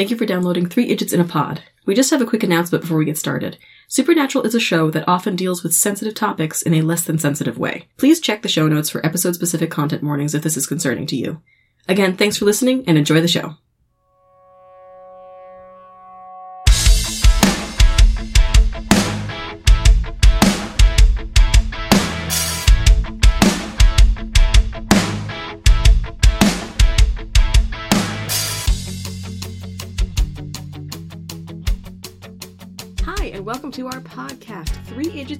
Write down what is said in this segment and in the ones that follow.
Thank you for downloading Three Idiots in a Pod. We just have a quick announcement before we get started. Supernatural is a show that often deals with sensitive topics in a less than sensitive way. Please check the show notes for episode specific content warnings if this is concerning to you. Again, thanks for listening and enjoy the show.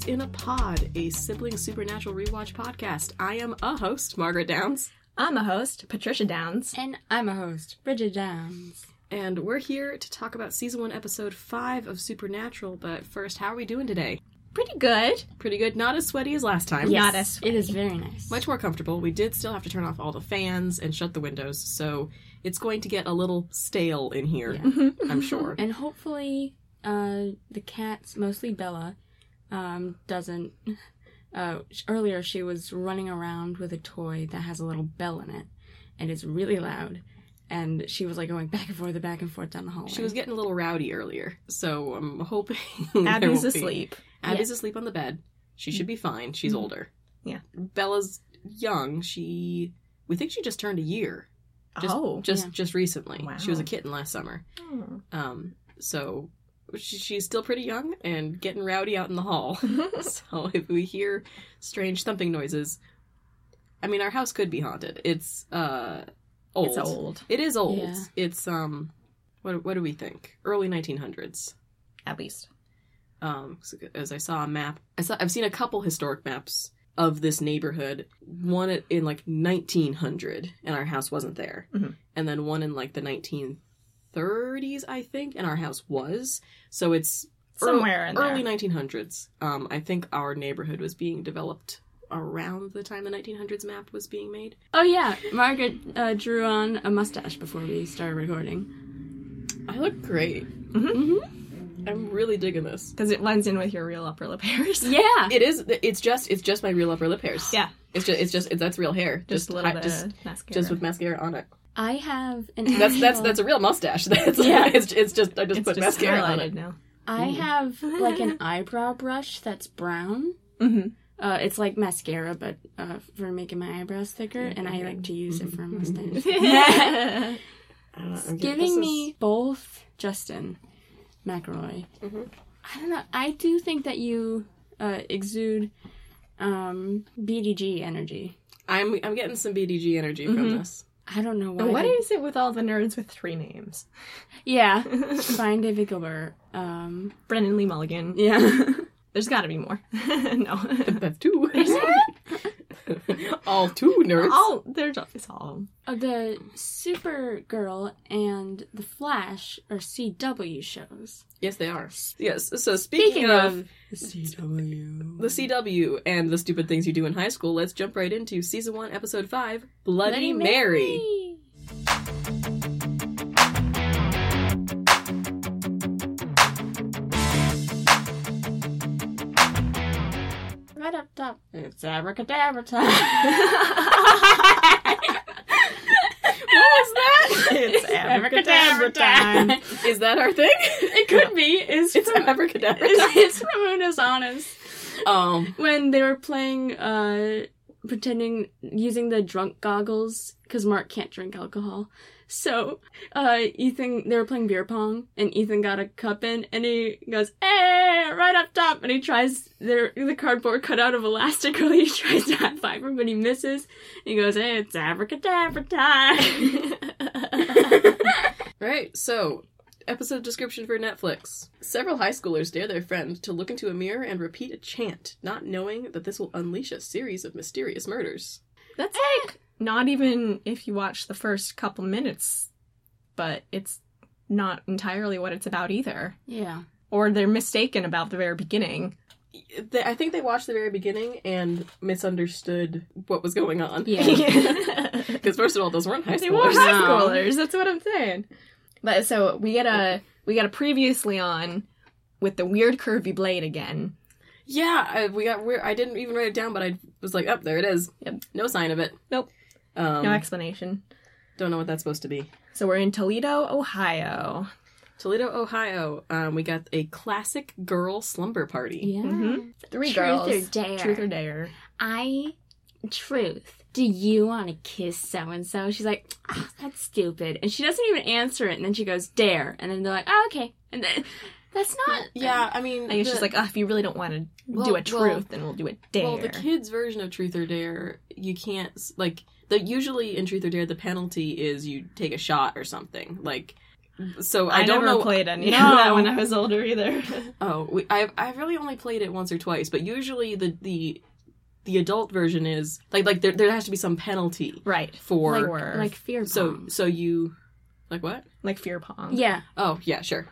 Three in a Pod, a sibling supernatural rewatch podcast. I am a host, Margaret Downs, I'm a host, Patricia Downs. And I'm a host, Bridget Downs. and we're here to talk about season one, episode five of Supernatural. But first, how are we doing today? Pretty good. Pretty good. Not as sweaty as last time. Not as sweaty. It is very nice. Much more comfortable. We did still have to turn off all the fans and shut the windows, so it's going to get a little stale in here, I'm sure. and hopefully, uh, the cats, mostly Bella, um, doesn't. Uh, earlier she was running around with a toy that has a little bell in it, and it's really loud. And she was like going back and forth, back and forth down the hallway. She was getting a little rowdy earlier, so I'm hoping Abby's there won't be- asleep. Abby's asleep on the bed. She should be fine. She's Mhm. older. Yeah. Bella's young. She we think she just turned a year. Just, oh. just yeah. just recently. Wow. She was a kitten last summer. Um, so she, she's still pretty young and getting rowdy out in the hall. so if we hear strange thumping noises, I mean, our house could be haunted. It's uh old. It's old, It is old. Yeah. It's um, what what do we think? Early 1900s. at least. Um, as I saw a map, I saw I've seen a couple historic maps of this neighborhood. One in like 1900, and our house wasn't there, Mhm. and then one in like the 1930s, I think, and our house was. So it's Somewhere in early there. 1900s. Um, I think our neighborhood was being developed around the time the 1900s map was being made. Oh yeah, Margaret uh, drew on a mustache before we started recording. I look great. Mhm. I'm really digging this. Because it blends in with your real upper lip hairs. Yeah. It is. It's just. It's just my real upper lip hairs. Yeah. It's just. It's just. It's, that's real hair. Just, a little I- bit Just, of mascara. just with mascara on it. I have an. That's that's actual- that's a real mustache. That's Yeah. It's it's just I just it's put just mascara on it. now. I have like an eyebrow brush that's brown. Mm-hmm. Uh, it's like mascara, but uh, for making my eyebrows thicker, and I like to use it for a mustache. I don't know, I'm getting- this Giving is- me both Justin McElroy. Mhm. I don't know. I do think that you uh, exude um, BDG energy. I'm I'm getting some BDG energy from Mhm. this. I don't know why. what is it with all the nerds with three names? Yeah, Brian David Gilbert. Um, Brennan Lee Mulligan. yeah. There's got to be more. no. That's two. all two nerds. all, they're just, it's all. Uh, the Supergirl and the Flash are CW shows. Yes, they are. Yes. So speaking, Speaking of, of CW, the CW and the stupid things you do in high school, let's jump right into season one, episode five, Bloody, Mary. Right it's abracadabra time. What was that? It's abracadabra time. Is that our thing? it could be. It's, It's from, abracadabra. it's, it's from Unus Annus. Um. When they were playing, uh, pretending, using the drunk goggles, because Mark can't drink alcohol. So, uh, Ethan, they were playing beer pong, and Ethan got a cup in, and he goes, hey, right up top, and he tries, their, the cardboard cut out of elastic, he tries to high five her, but he misses. He goes, hey, it's abracadabra time. Right, so episode description for Netflix. Several high schoolers dare their friend to look into a mirror and repeat a chant, not knowing that this will unleash a series of mysterious murders. That's eh, like not even if you watch the first couple minutes, but it's not entirely what it's about either. yeah. Or they're mistaken about the very beginning. I think they watched the very beginning and misunderstood what was going on. Yeah. Because first of all, those weren't high schoolers. they were high schoolers. That's what I'm saying. But so we get a we got a previously on with the weird curvy blade again. Yeah, I, we got. Weird. I didn't even write it down, but I was like, "Oh, there it is." Yep. No sign of it. Nope. Um, No explanation. don't know what that's supposed to be. So we're in Toledo, Ohio. Toledo, Ohio. Um, we got a classic girl slumber party. Yeah. Mhm. Three Truth girls. or dare? Truth or dare. I, truth. Do you want to kiss so and so? She's like, oh, that's stupid, and she doesn't even answer it. And then she goes, dare, and then they're like, oh, okay, and then that's not. Yeah, I mean, I guess the- she's like, oh, if you really don't want to Well- do a truth, well- then we'll do a dare. Well, the kids' version of Truth or Dare, you can't like the usually in Truth or Dare the penalty is you take a shot or something. Like, so I, I, don't never know. played any No. of that when I was older either. Oh, we, I've I've really only played it once or twice, but usually the the the adult version is like like there there has to be some penalty right. for Like, Like, like fear so so you like what? like fear pong. yeah, Oh yeah, sure.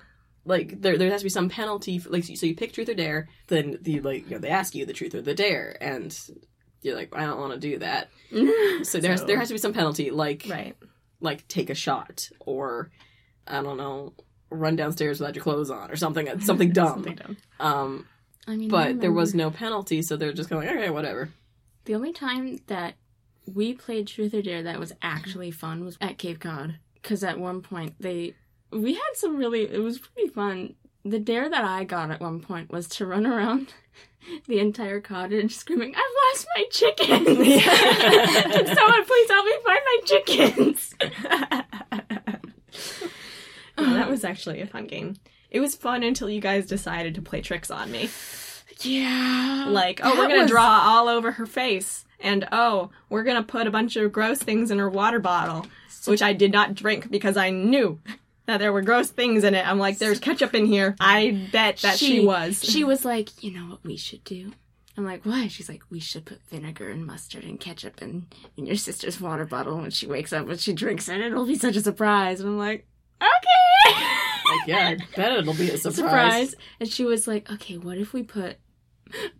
Like there, there has to be some penalty. For, like so, you pick truth or dare. Then the like you know they ask you the truth or the dare, and you're like I don't want to do that. So there has, So- there has to be some penalty, like Right. like take a shot or I don't know, run downstairs without your clothes on or something something dumb. Something dumb. Um, I mean, I but there was no penalty, so they're just like okay, whatever. The only time that we played Truth or Dare that was actually fun was at Cape Cod. Because at one point they, we had some really, it was pretty fun. The dare that I got at one point was to run around the entire cottage screaming, "I've lost my chickens! Can someone please help me find my chickens?" Yeah, that was actually a fun game. It was fun until you guys decided to play tricks on me. Yeah, Like, oh, we're gonna was- draw all over her face, and oh, we're gonna put a bunch of gross things in her water bottle, which I did not drink because I knew that there were gross things in it. I'm like, there's ketchup in here. I bet that she, was. She was like, you know what we should do? I'm like, why? She's like, we should put vinegar and mustard and ketchup in, in your sister's water bottle when she wakes up and she drinks it. It'll be such a surprise. And I'm like, okay. Like yeah, I bet it'll be a surprise. surprise. And she was like, okay, what if we put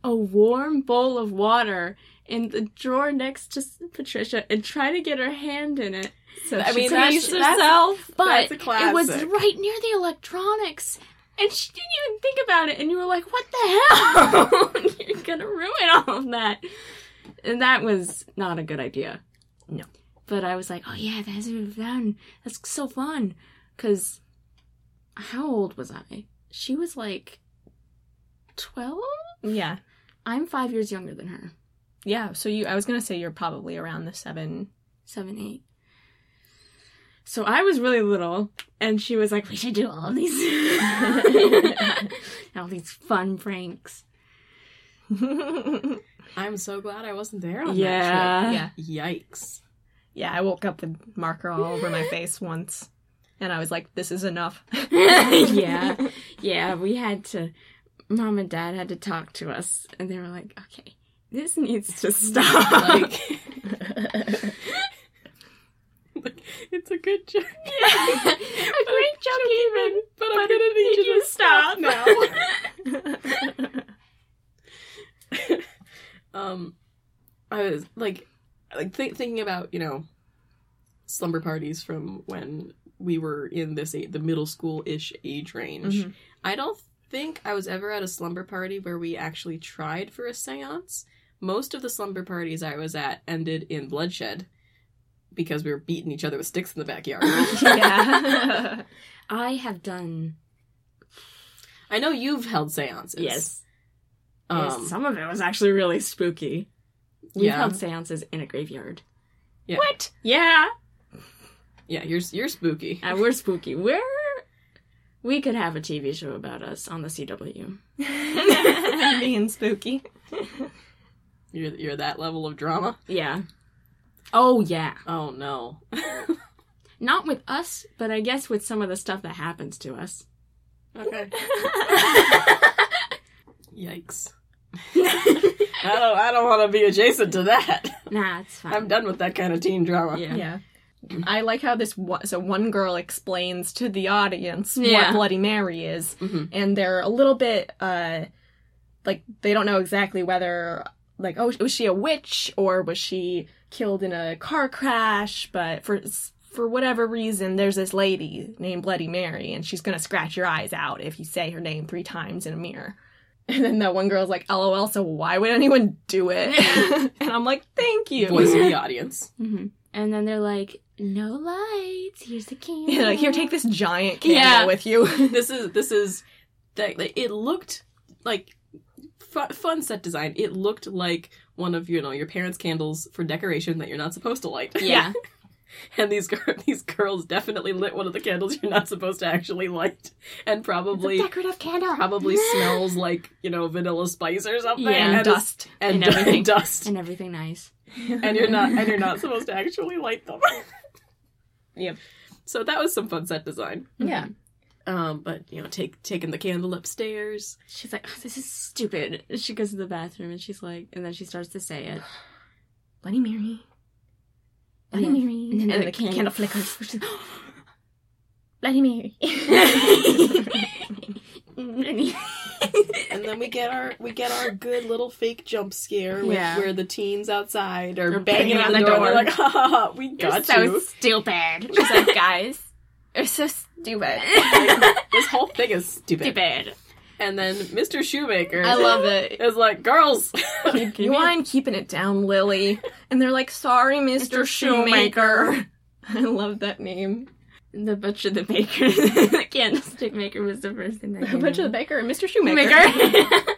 a warm bowl of water in the drawer next to Patricia and try to get her hand in it? So I she mean, that's- pleased that's- herself. But That's it was right near the electronics. And she didn't even think about it. And you were like, what the hell? You're going to ruin all of that. And that was not a good idea. No. But I was like, oh, yeah, that's fun. That's so fun. Because how old was I? She was like 12? Yeah, I'm five years younger than her. yeah. So you, I was gonna say you're probably around the seven. Seven, eight. So I was really little, and she was like, "We should do all these, all these fun pranks." I'm so glad I wasn't there on Yeah. yeah, that trip. Yikes. yeah. I woke up with marker all over my face once, and I was like, "This is enough." yeah, yeah. We had to. Mom and Dad had to talk to us, and they were like, "Okay, this needs to stop." Like, like, it's a good joke. a great joke, even, but I'm gonna need you to stop now. um i was like like th- thinking about you know slumber parties from when we were in this a- the middle school ish age range Mhm. i don't think i was ever at a slumber party where we actually tried for a seance most of the slumber parties i was at ended in bloodshed because we were beating each other with sticks in the backyard yeah. I have done i know you've held seances yes. um, yes. Some of it was actually really spooky. We've Yeah. held seances in a graveyard. Yeah. What? Yeah. yeah you're you're spooky And we're spooky. We're we could have a TV show about us on the CW. Being spooky. you're you're that level of drama Yeah. Oh yeah. oh no Not with us, but I guess with some of the stuff that happens to us. Okay. Yikes. I don't I don't want to be adjacent to that. Nah, it's fine. I'm done with that kind of teen drama. Yeah. Yeah. I like how this one, so one girl explains to the audience Yeah. what Bloody Mary is, Mhm. and they're a little bit uh like they don't know exactly whether like oh was she a witch or was she killed in a car crash, but for for whatever reason there's this lady named Bloody Mary and she's gonna scratch your eyes out if you say her name three times in a mirror. And then that one girl's like, "LOL." So why would anyone do it? and I'm like, "Thank you." Voice of the audience. hmm And then they're like, no lights. Here's the candle. Yeah, like, here, take this giant candle Yeah. with you. this is this is that like, it looked like fu- fun set design. It looked like one of you know your parents' candles for decoration that you're not supposed to light. Yeah. and these gir- these girls definitely lit one of the candles you're not supposed to actually light, and probably decorative candle. probably smells like you know vanilla spice or something, Yeah, and and dust. and, And everything. dust, and everything nice. and you're not and you're not supposed to actually light them. Yep. So that was some fun set design. Yeah. Um, but you know, take taking the candle upstairs. She's like, oh, this is stupid. She goes to the bathroom and she's like, and then she starts to say it. Bloody Mary. Bloody Yeah. Mary. And And, then the, the candle, candle flickers. Bloody Mary. And then we get our we get our good little fake jump scare with, Yeah. where the teens outside are banging, banging on the, on the door. They're like, ha ha ha, we You're got so you. stupid. She's like, guys, you're so stupid. this whole thing is stupid. stupid. And then Mr. Shoemaker I love it. is like, girls, You mind keeping it down, Lily? And they're like, sorry, Mr. Mr. Shoemaker. I love that name. The butcher, the baker, the candlestick maker was the first thing that bunch of the baker and Mr. Shoemaker. Maker.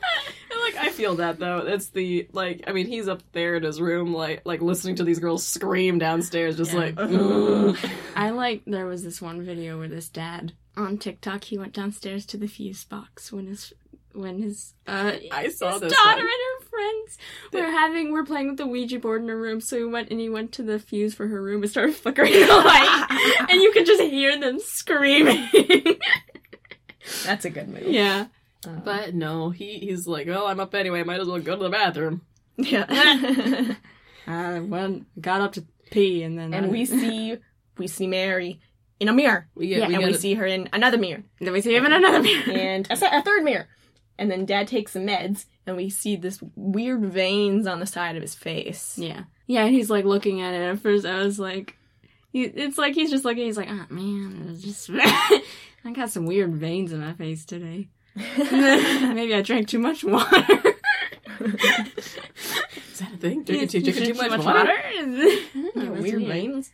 And, like I feel that though. It's the like I mean he's up there in his room like like listening to these girls scream downstairs just Yeah. like "Ugh." I like there was this one video where this dad on TikTok he went downstairs to the fuse box when his when his uh I saw his daughter one. and her friends The- were having were playing with the Ouija board in her room, so he went and he went to the fuse for her room and started flickering the light, and you could just hear them screaming. That's a good move. yeah, Um, But no, he he's like, well, I'm up anyway. Might as well go to the bathroom. yeah. I went got up to pee and then and I- we see we see Mary in a mirror. We get Yeah, we and we a- see her in another mirror. And then we see him in another mirror. And a, a third mirror. And then dad takes some meds and we see this weird veins on the side of his face. Yeah. Yeah, and he's like looking at it. At first, I was like, he, it's like he's just looking. He's like, oh man, just I got some weird veins in my face today. Maybe I drank too much water. Is that a thing? Drinking too, drinking too drink much water? I Yeah, that's weird veins.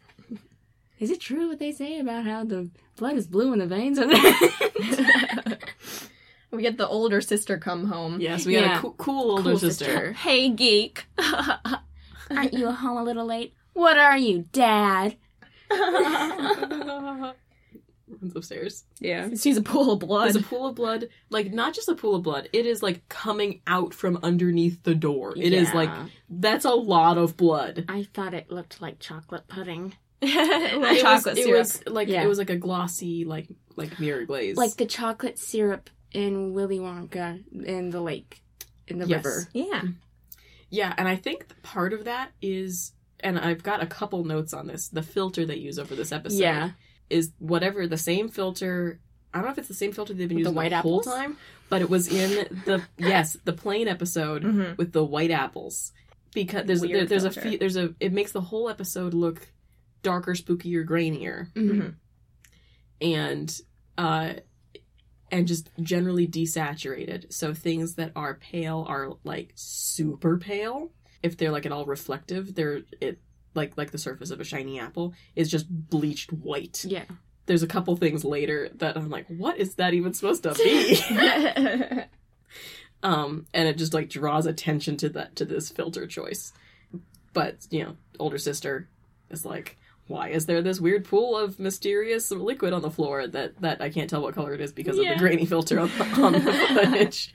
Is it true what they say about how the blood is blue in the veins? we get the older sister come home. Yes, we got a coo- cool older Cool sister. sister. Hey, geek. Aren't you home a little late? What are you, Dad? Runs upstairs. Yeah. She's a pool of blood. There's a pool of blood, like not just a pool of blood. It is like coming out from underneath the door. It is like that's a lot of blood. I thought it looked like chocolate pudding. It chocolate was, syrup. It was like Yeah. it was like a glossy like like mirror glaze. Like the chocolate syrup in Willy Wonka in the lake, in the Yes. river. yeah. yeah, and I think part of that is, and I've got a couple notes on this. The filter they use over this episode, Yeah. Is whatever the same filter. I don't know if it's the same filter they've been With the using white the whole apples? time, but it was in the yes the plane episode Mm-hmm. with the white apples because there's there, there's a fe- there's a it makes the whole episode look darker, spookier, grainier, Mhm. and uh and just generally desaturated. So things that are pale are like super pale. If they're like at all reflective, they're it like like the surface of a shiny apple is just bleached white. Yeah. There's a couple things later that I'm like, what is that even supposed to be? um and it just like draws attention to that to this filter choice but you know older sister is like why is there this weird pool of mysterious liquid on the floor that that i can't tell what color it is because of the grainy filter on the, on the footage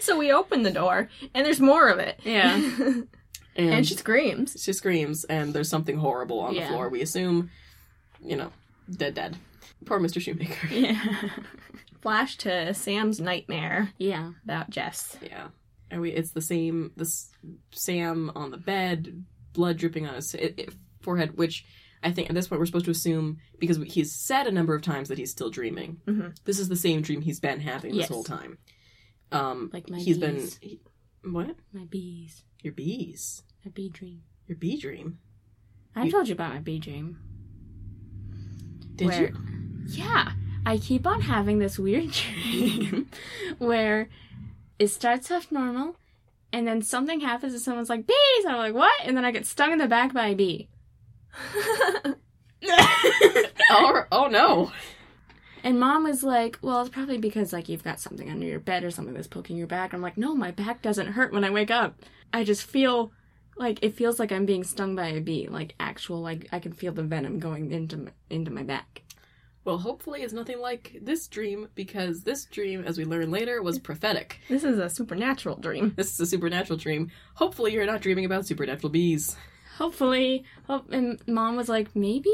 so we open the door, and there's more of it. Yeah. and, and she screams. she screams and there's something horrible on the floor we assume you know dead dead poor mr shoemaker Yeah. Flash to Sam's nightmare Yeah. about Jess. Yeah, and we it's the same. This Sam on the bed, blood dripping on his it, it- forehead. Which I think at this point we're supposed to assume because he's said a number of times that he's still dreaming. Mhm. This is the same dream he's been having Yes. this whole time. Um, Like my he's bees. been he, what My bees. Your bees, A bee dream. your bee dream. I You- told you about my bee dream. Did Where- you? Yeah. I keep on having this weird dream where it starts off normal and then something happens and someone's like, bees! And I'm like, what? And then I get stung in the back by a bee. oh, oh no. And mom was like, "Well, it's probably because like you've got something under your bed or something that's poking your back." I'm like, "No, my back doesn't hurt when I wake up. I just feel like it feels like I'm being stung by a bee, like actual like I can feel the venom going into my, into my back." Well, hopefully it's nothing like this dream because this dream, as we learn later, was prophetic. This is a supernatural dream. This is a supernatural dream. Hopefully you're not dreaming about supernatural bees. Hopefully, hope and mom was like, "Maybe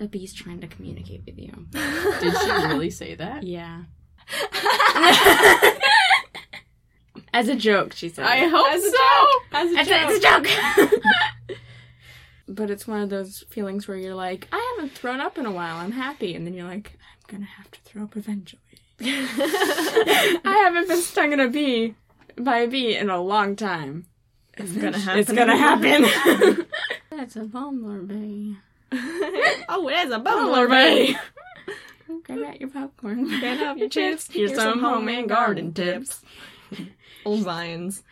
a bee's trying to communicate with you." Did she really say that? Yeah. As a joke, she said. I hope As a so. As a It's a, it's joke. a joke. but it's one of those feelings where you're like, I haven't thrown up in a while. I'm happy, and then you're like, I'm gonna have to throw up eventually. I haven't been stung in a bee by a bee in a long time. It's gonna happen. It's gonna happen. That's a bumblebee. oh, there's a Bumblebee. bumblebee. Grab out your popcorn. Get out your chips. Here's some home and garden tips. Old Vines.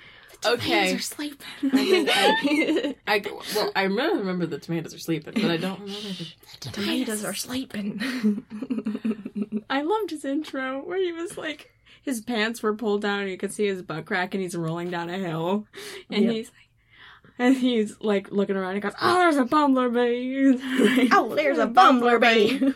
Okay. Tomatoes are sleeping. I well, I remember, remember the tomatoes are sleeping, but I don't remember the. Tomatoes are sleeping. I loved his intro where he was like, his pants were pulled down and you could see his butt crack and he's rolling down a hill. And Yep. he's like, and he's like looking around and he goes, Oh, there's a bumblebee. oh, there's a bumblebee.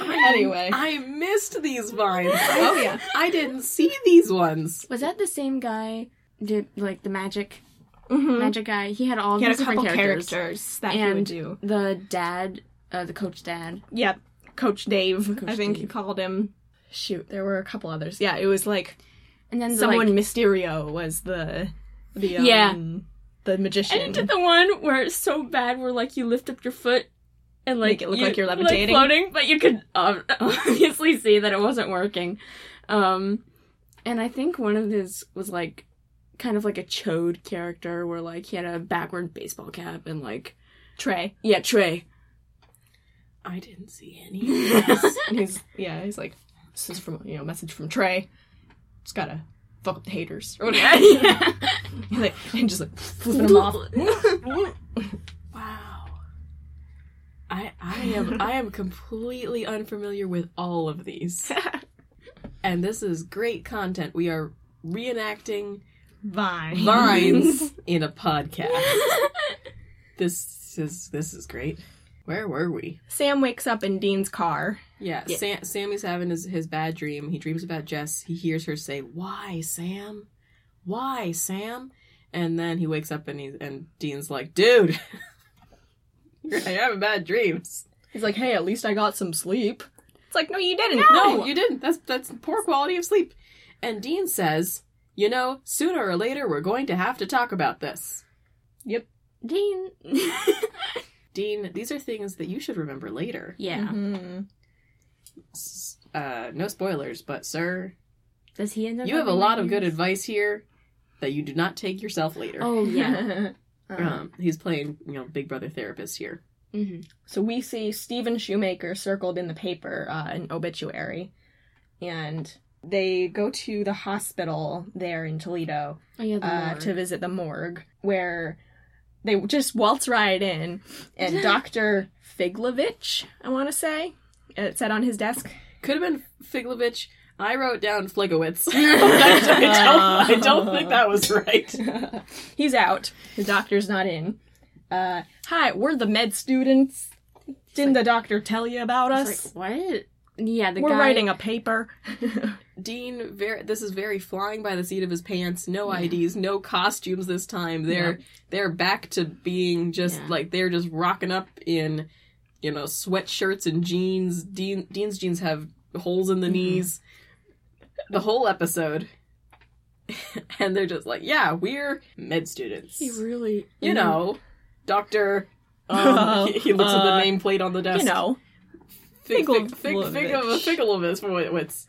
anyway. I missed these vines. Oh, yeah. I didn't see these ones. Was that the same guy? Did like the magic Mhm. magic guy? He had all He had a these different couple characters. characters, that he would do. The dad, uh, the coach dad. Yep. Coach Dave, Coach I think Dave. you called him. Shoot, there were a couple others. Yeah, it was like And then the, someone like, Mysterio was the the um, Yeah. the magician. And he did the one where it's so bad where like you lift up your foot and like Make it look you- like you're levitating? floating, but you could um, obviously see that it wasn't working. Um, and I think one of his was like kind of like a chode character where like he had a backward baseball cap and like Trey. yeah Trey. I didn't see any. of these. And he's yeah, he's like, this is from you know, message from Trey. Just gotta fuck up the haters. Or whatever. yeah. He's like and just like flipping them off. I I am I am completely unfamiliar with all of these. And this is great content. We are reenacting Vines. vines in a podcast. This is this is great. Where were we? Sam wakes up in Dean's car. Yeah, Yeah. Sam, Sammy's having his, his bad dream. He dreams about Jess. He hears her say, "Why, Sam? Why, Sam?" And then he wakes up and he and Dean's like, "Dude, you're having bad dreams." He's like, hey, at least I got some sleep. It's like, no, you didn't. No, you didn't. That's that's poor quality of sleep. And Dean says, "You know, sooner or later we're going to have to talk about this." Yep. Dean. Dean, these are things that you should remember later. yeah. Mhm. Uh, no spoilers, but sir, Does he end up? you have a lot of good advice here that you do not take yourself later. Oh yeah. Uh, Um, he's playing, you know, Big Brother therapist here. hmm so we see Stephen Shoemaker circled in the paper, uh, an obituary, and they go to the hospital there in Toledo Oh yeah. Uh, to visit the morgue, where they just waltz right in, and Doctor Figlovich, I want to say, it said on his desk. Could have been Figlovich. I wrote down Fligowitz. I, don't, I don't think that was right. He's out. The doctor's not in. Uh, hi, we're the med students. Didn't the doctor tell you about I us? like, what? Yeah, the we're guy. writing a paper. Dean, very this is very flying by the seat of his pants. No. IDs, no costumes this time. They're they're back to being just Yeah. like they're just rocking up in, you know, sweatshirts and jeans. Dean Dean's jeans have holes in the Mhm. knees. The whole episode, and they're just like, yeah, we're med students. He really. you know, Doctor. Um, he, he looks at the Uh, nameplate on the desk. you know. fig, fig, fig, fig of a Figlovich for what- what's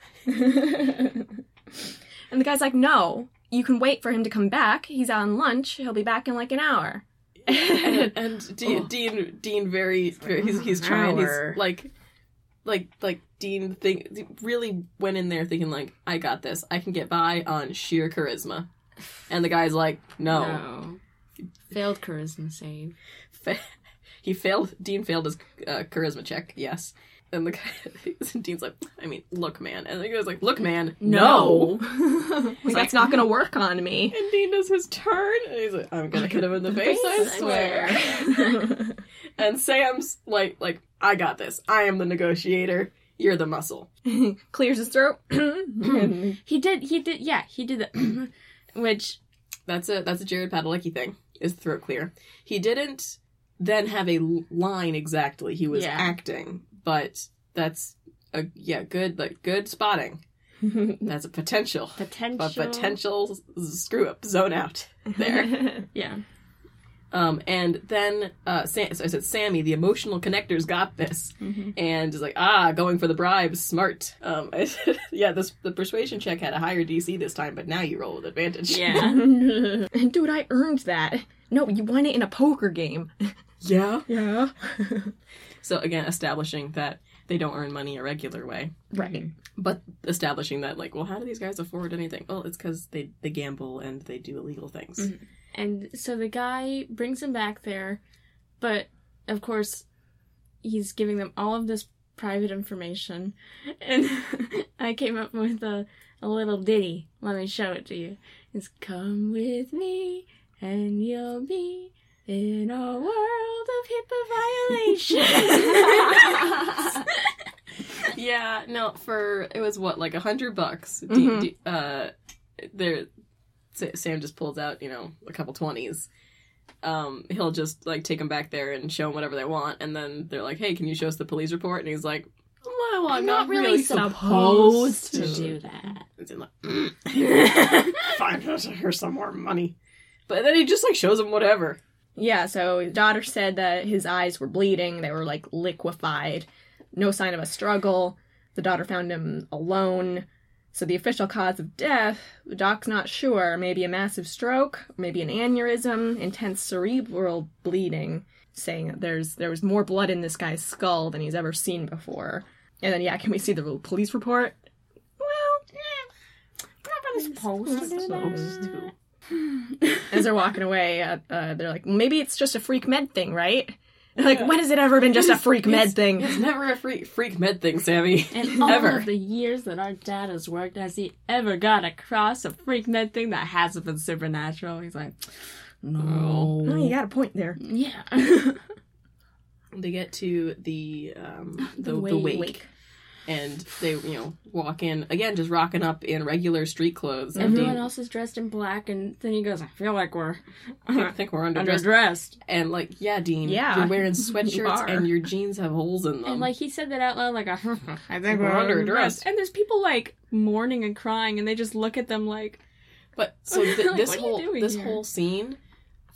and the guy's like, no, you can wait for him to come back. He's out on lunch. He'll be back in like an hour. and, and Dean, Oh. Dean, Dean, very, very he's he's trying. He's like, like, like Dean think really went in there thinking like, I got this. I can get by on sheer charisma. And the guy's like, no, No. Failed charisma save. He failed. Dean failed his uh, charisma check. Yes. And the guy, Dean's like, I mean, look, man. And the guy's like, look, man, no. Like, That's not gonna work on me. And Dean does his turn, and he's like, I'm gonna hit him in the face, I swear. and Sam's like, like, I got this. I am the negotiator. You're the muscle. Clears his throat. He did. He did. Yeah, he did that. Which That's a that's a Jared Padalecki thing. Is throat clear? He didn't then have a line exactly. He was Yeah. acting, but that's a yeah good like good spotting. That's a potential, potential. but potential screw up zone out there. Yeah. Um, and then uh, Sam, so I said, Sammy, the emotional connectors got this, Mhm. and is like, ah, going for the bribes, smart. Um, I said, yeah, this the persuasion check had a higher DC this time, but now you roll with advantage. Yeah. And dude, I earned that. No, you won it in a poker game. yeah. Yeah. So again, establishing that they don't earn money a regular way, Right. but establishing that like, well, how do these guys afford anything? Well, it's because they they gamble and they do illegal things. Mhm. And so the guy brings him back there, but of course, he's giving them all of this private information. And I came up with a, a little ditty. Let me show it to you. It's Come with me, and you'll be in a world of HIPAA violations. Yeah, no, for it was what like a hundred bucks. Mhm. D- uh, there, Sam just pulls out you know a couple twenties. Um, he'll just like take them back there and show them whatever they want, and then they're like, "Hey, can you show us the police report?" And he's like, "Well, I'm, not, really supposed to do that. It's in like, "Mm, fine, here's some more money. But then he just like shows them whatever. Yeah, so his daughter said that his eyes were bleeding, they were like liquefied. No sign of a struggle. The daughter found him alone. So the official cause of death, the doc's not sure. Maybe a massive stroke, maybe an aneurysm, intense cerebral bleeding, saying that there's there was more blood in this guy's skull than he's ever seen before. And then yeah, can we see the police report? Well, supposed to. Supposed to. as they're walking away, uh, uh, they're like, maybe it's just a freak med thing, right? They're like, Yeah. when has it ever been just a freak med It's- thing? It's never a freak freak med thing, Sammy. In all Ever. of the years that our dad has worked, has he ever got across a freak med thing that hasn't been supernatural? He's like, no. Oh, you got a point there. Yeah. they get to the um the, the, wake. wake, and they you know walk in again just rocking up in regular street clothes and Everyone else is dressed in black, and then he goes, I feel like we're I think we're underdressed. underdressed. and like yeah dean Yeah, you're wearing sweatshirts are. and your jeans have holes in them And like he said that out loud, like, I think We're underdressed. And there's people like mourning and crying, and they just look at them like, but so th- Like, this whole this here? whole scene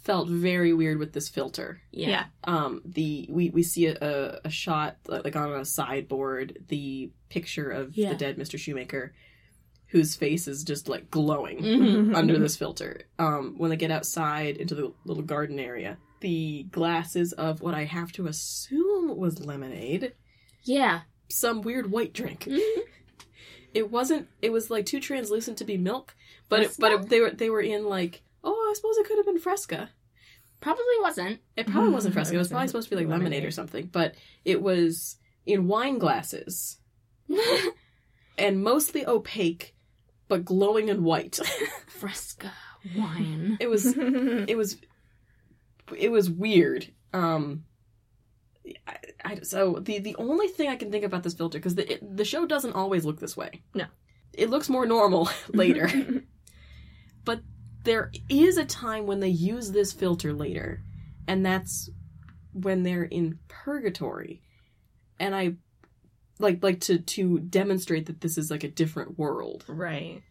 felt very weird with this filter yeah. um the we we see a, a, a shot like on a sideboard the picture of Yeah. the dead mr shoemaker whose face is just like glowing Mhm. under this filter. Um, when they get outside into the little garden area, the glasses of what I have to assume was lemonade, Yeah. some weird white drink. Mhm. It wasn't. It was like too translucent to be milk, but it, but it, they were they were in like I suppose it could have been Fresca. Probably wasn't. It probably Mhm. wasn't Fresca. It was probably supposed to be like lemonade, or something, but it was in wine glasses and mostly opaque, but glowing in white. Fresca wine. it was it was it was weird um I, I, so the the only thing i can think about this filter because the it, the show doesn't always look this way No. it looks more normal later but there is a time when they use this filter later and that's when they're in purgatory and i like like to to demonstrate that this is like a different world right.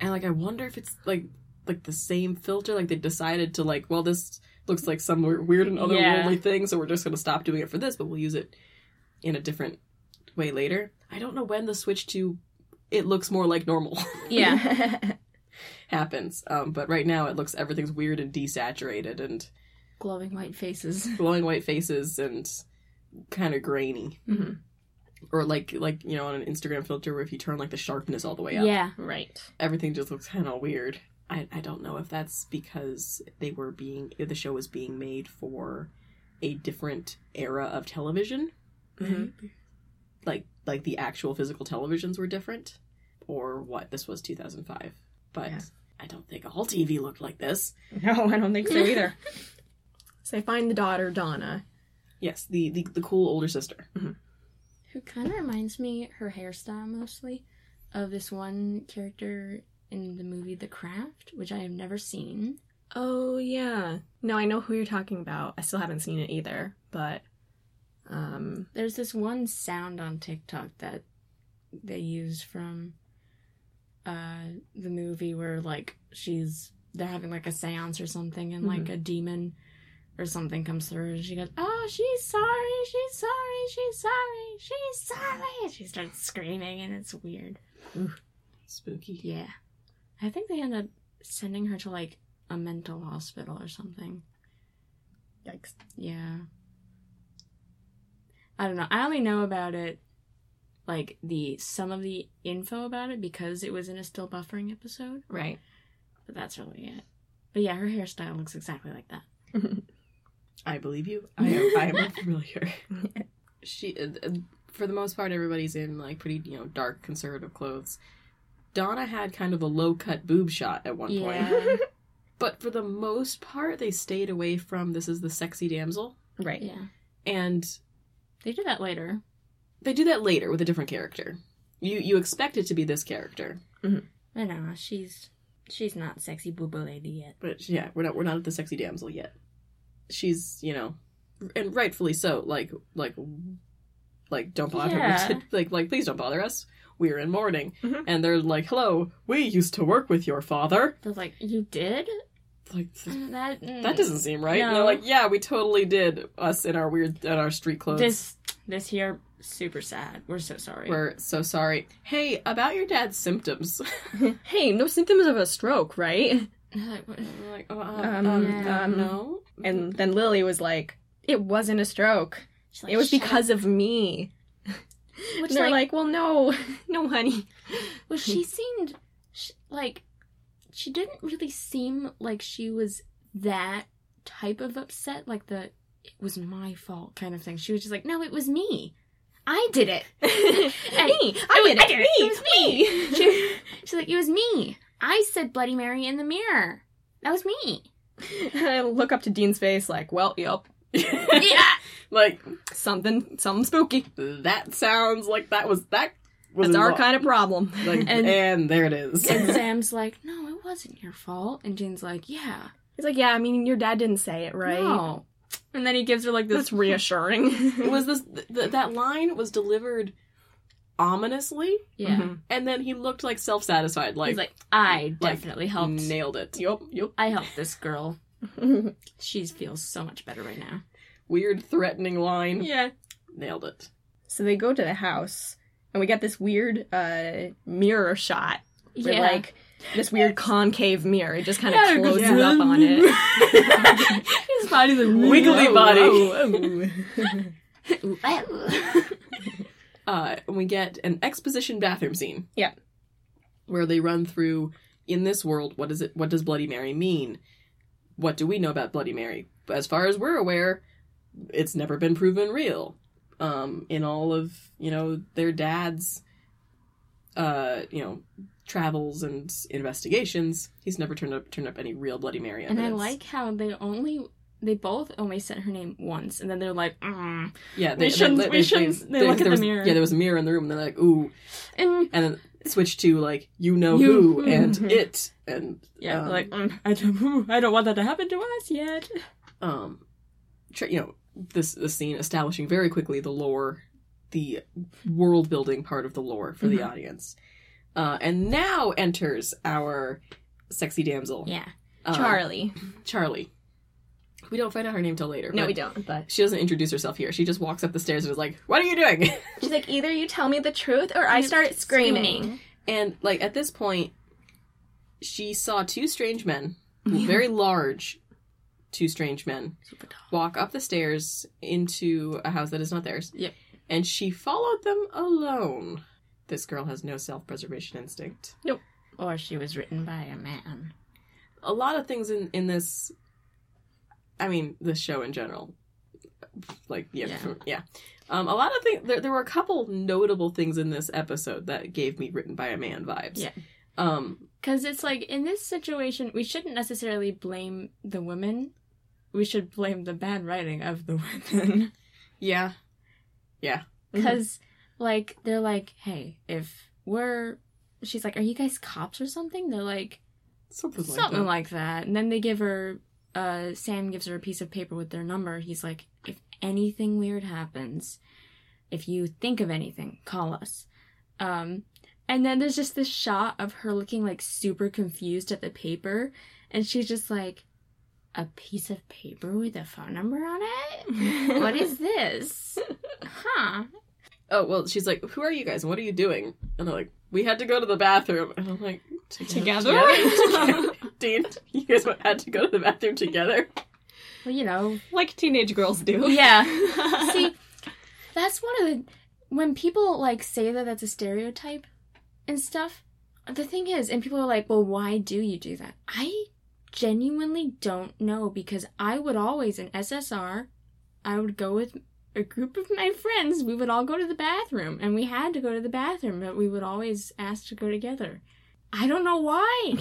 and like I wonder if it's like like the same filter. Like they decided to like, well, this looks like some weird weird and otherworldly Yeah. thing, so we're just gonna stop doing it for this, but we'll use it in a different way later. I don't know when the switch to it looks more like normal Yeah. happens. Um, but right now it looks everything's weird and desaturated and Glowing white faces. glowing white faces and kind of grainy. Mhm. Or like like you know on an Instagram filter where if you turn like the sharpness all the way up, Yeah. right. everything just looks kind of weird. I, I don't know if that's because they were being the show was being made for a different era of television. Mhm. Like like the actual physical televisions were different, or what? This was two thousand five, but Yeah. I don't think all TV looked like this. No, I don't think so either. so they find the daughter, Donna. Yes, the the, the cool older sister. Who kind of reminds me, her hairstyle mostly, of this one character in the movie The Craft, which I have never seen. Oh yeah. No, I know who you're talking about. I still haven't seen it either, but um There's this one sound on TikTok that they use from uh the movie where like she's they're having like a seance or something and like a demon or something comes through and she goes, Oh, she's sorry, she's sorry, she's sorry, she's sorry and she starts screaming and it's weird. Ooh, Spooky. Yeah. I think they end up sending her to like a mental hospital or something. yikes. Yeah. I don't know. I only know about it like the some of the info about it because it was in a still buffering episode, Right. but that's really it. But yeah, her hairstyle looks exactly like that. I believe you. I am, I am familiar. she, uh, uh, for the most part, everybody's in like pretty, you know, dark conservative clothes. Donna had kind of a low cut boob shot at one point, but for the most part, they stayed away from this is the sexy damsel, right. yeah. and They do that later. They do that later with a different character. You you expect it to be this character, mm-hmm. I know, she's she's not sexy booba lady yet. but yeah, we're not we're not at the sexy damsel yet. She's you know, and rightfully so. Like like like don't bother Yeah. like like please don't bother us. We're in mourning, Mhm. and they're like, "Hello, we used to work with your father." They're like, You did? Like uh, That that mm, doesn't seem right. And they're like, "Yeah, we totally did." Us in our weird in our street clothes. This this here super sad. We're so sorry. We're so sorry. Hey, about your dad's symptoms. hey, no symptoms of a stroke, right? Like, like, oh, uh, Um, um, yeah. um, no. And then Lily was like, "It wasn't a stroke. Like, It was "Shut because of me." up." And Which they're like, like, "Well, no, no, honey." well, she seemed sh- like she didn't really seem like she was that type of upset, like the it was my fault kind of thing. She was just like, no, it was me. I did it. And me, I did it. I did it. Me, It was me. She, she's like, it was me. I said Bloody Mary in the mirror. That was me. I look up to Dean's face, like, "Well, yep, yeah. like something, something spooky. that sounds like that was that was That's our involved. kind of problem." Like, and, And- there it is. And Sam's like, no, it wasn't your fault. And Jane's like, yeah. He's like, "Yeah, I mean, your dad didn't say it, right?" No. And then he gives her like this That's reassuring. was this th- that line was delivered ominously, Yeah. Mhm. and then he looked like self satisfied, like, He's like, I like, definitely helped. nailed it. Yep. Yep. I helped this girl. She feels so much better right now. Weird threatening line. Yeah. Nailed it. So they go to the house, and we get this weird uh, mirror shot. With, Yeah. like this weird concave mirror. It just kind of Yeah, closes yeah. up on it. His body's like Wiggly Whoa, body. whoa, whoa. Uh, and we get an exposition bathroom scene. Yeah. Where they run through in this world, what is it what does Bloody Mary mean? What do we know about Bloody Mary? As far as we're aware, it's never been proven real. Um, in all of, you know, their dad's uh, you know, travels and investigations, he's never turned up turned up any real Bloody Mary And. I like how they only they both only said her name once, and then they're like, mm. yeah, we shouldn't- we shouldn't- they look at the was, mirror. Yeah, there was a mirror in the room, and they're like, "Ooh," and and then switch to like you know You- who and Mhm. it and yeah, um, like, mm, I don't, I don't want that to happen to us yet. um you know this this scene establishing very quickly the lore the world building part of the lore for the Mm-hmm. Mhm. audience uh and now enters our sexy damsel Yeah, uh, Charlie. charlie we don't find out her name till later No, we don't. But she doesn't introduce herself here she just walks up the stairs and is like what are you doing she's like, either you tell me the truth or I start screaming. and like at this point she saw two strange men very large two strange men walk up the stairs into a house that is not theirs. Yep. And she followed them alone. This girl has no self preservation instinct. Nope. Or she was written by a man. A lot of things in, in this, I mean, this show in general, like yeah, Yeah. yeah. Um, a lot of things. There, there were a couple notable things in this episode that gave me written by a man vibes. Yeah. Um. Because it's like in this situation, we shouldn't necessarily blame the women. We should blame the bad writing of the women. Yeah. Yeah. Because, like, they're like, hey, if we're. She's like, are you guys cops or something? They're like, Something like something that. like that. And then they give her. Uh, Sam gives her a piece of paper with their number. He's like, if anything weird happens, if you think of anything, call us. Um, and then there's just this shot of her looking like super confused at the paper, and she's just like, a piece of paper with a phone number on it? what is this? Huh. Oh well, she's like, "Who are you guys? What are you doing?" And they're like, "We had to go to the bathroom." And I'm like, Together? Together? Dean, you guys had to go to the bathroom together. Well, you know. like teenage girls do. Yeah. See, that's one of the. When people, like, say that that's a stereotype and stuff, the thing is, and people are like, well, why do you do that? I genuinely don't know because I would always, in SSR, I would go with a group of my friends. We would all go to the bathroom, and we had to go to the bathroom, but we would always ask to go together. I don't know why.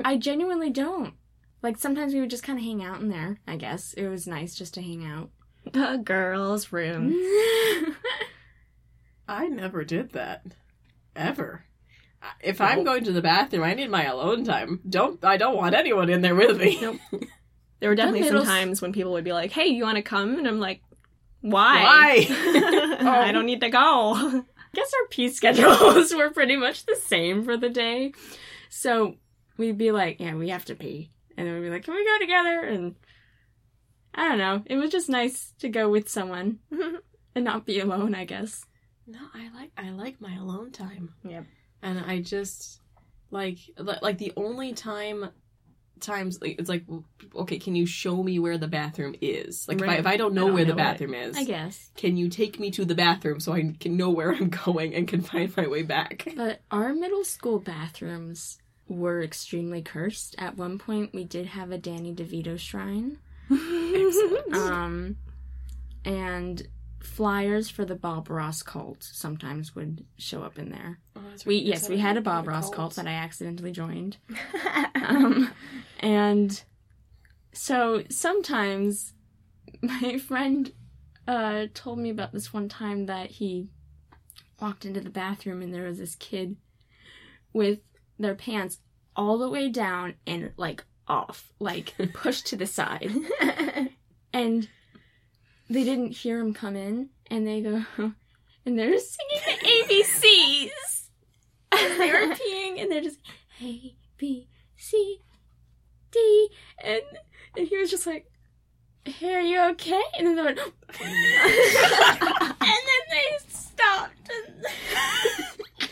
I genuinely don't. Like, sometimes we would just kind of hang out in there, I guess. It was nice just to hang out. the girls' room. I never did that, ever. If I'm going to the bathroom, I need my alone time. Don't I don't want anyone in there with me. Nope. There were definitely middle some times when people would be like, "Hey, you want to come?" And I'm like, "Why? Why? Oh. I don't need to go." I guess our pee schedules were pretty much the same for the day. So we'd be like, yeah, we have to pee. And then we'd be like, can we go together? And I don't know. It was just nice to go with someone and not be alone, I guess. No, I like I like my alone time. Yep. And I just like like the only time times like, it's like okay, can you show me where the bathroom is? Like if, I, if I don't know I don't where the know it. bathroom is, I guess. can you take me to the bathroom so I can know where I'm going and can find my way back? But our middle school bathrooms were extremely cursed. At one point, we did have a Danny DeVito shrine. Um, and flyers for the Bob Ross cult sometimes would show up in there. Oh, We yes, we had a Bob Ross cult. cult that I accidentally joined. Um, and so sometimes my friend uh, told me about this one time that he walked into the bathroom and there was this kid with their pants all the way down and like off, like pushed to the side. And they didn't hear him come in and they go and they're singing the ABCs they were peeing and they're just A B C D and and he was just like Hey, are you okay? And then they went and then they stopped and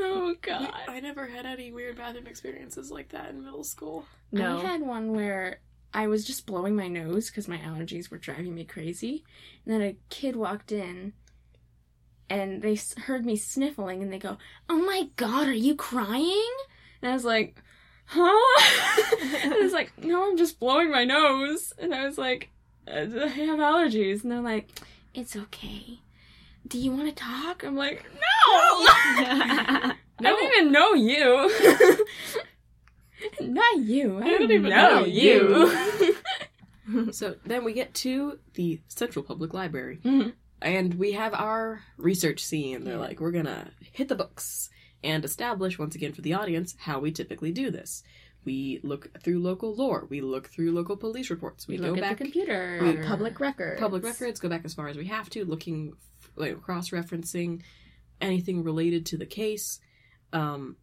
Oh god. I never had any weird bathroom experiences like that in middle school. no. I had one where I was just blowing my nose because my allergies were driving me crazy. And then a kid walked in and they heard me sniffling and they go, Oh my god, are you crying? And I was like, Huh? and I was like, No, I'm just blowing my nose. And I was like, I have allergies. And they're like, It's okay. Do you want to talk? I'm like, No! I don't even know you. Not you. I, don't even know, know you. So then we get to the Central Public Library. Mhm. And we have our research scene. They're Yeah. like, we're gonna hit the books and establish once again for the audience how we typically do this. We look through local lore. We look through local police reports. We, we go look back at the computer. we- public records. public records, go back as far as we have to, looking, like, cross-referencing anything related to the case. Um,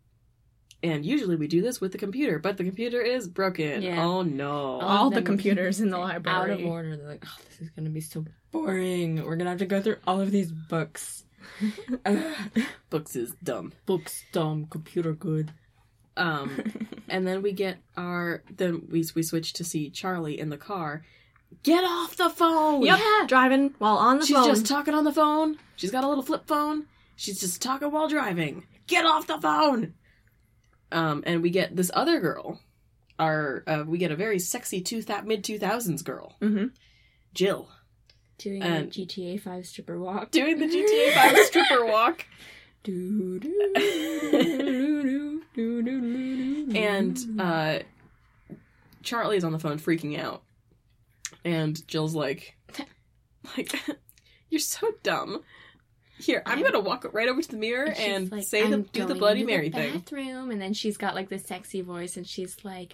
and usually we do this with the computer, but the computer is broken. Yeah. Oh no! All the computers in the library Out library. of order. They're like, oh, this is gonna be so boring. We're gonna have to go through all of these books. Books is dumb. books dumb, computer good. Um, and then we get our then we we switch to see Charlie in the car. Get off the phone! Yep. Yeah. Driving while on the She's phone. She's just talking on the phone. She's got a little flip phone. She's just talking while driving. Get off the phone! Um, and we get this other girl our uh, we get a very sexy two th- mid two thousands girl, Mm-hmm. Jill, Doing And- a GTA 5 stripper walk. doing the GTA Five stripper walk, Do, do, do, do, do, do, do. and uh, Charlie's on the phone freaking out, and Jill's like, like, you're so dumb. Here, I'm gonna walk right over to the mirror And like, say the do the Bloody Mary thing. Bathroom, and then she's got like this sexy voice, and she's like,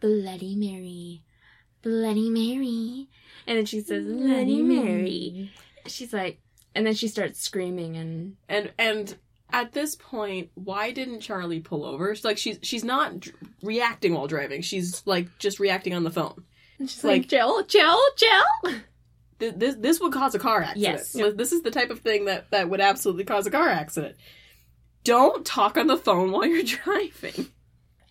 "Bloody Mary, Bloody Mary," and then she says, "Bloody Mary." She's like, and then she starts screaming, and And and at this point, why didn't Charlie pull over? She's like she's she's not dr- reacting while driving. She's like just reacting on the phone. And she's Like- like, Jill, Jill, Jill. Th- This this would cause a car accident. Yes. So This is the type of thing that that would absolutely cause a car accident. Don't talk on the phone while you're driving. it's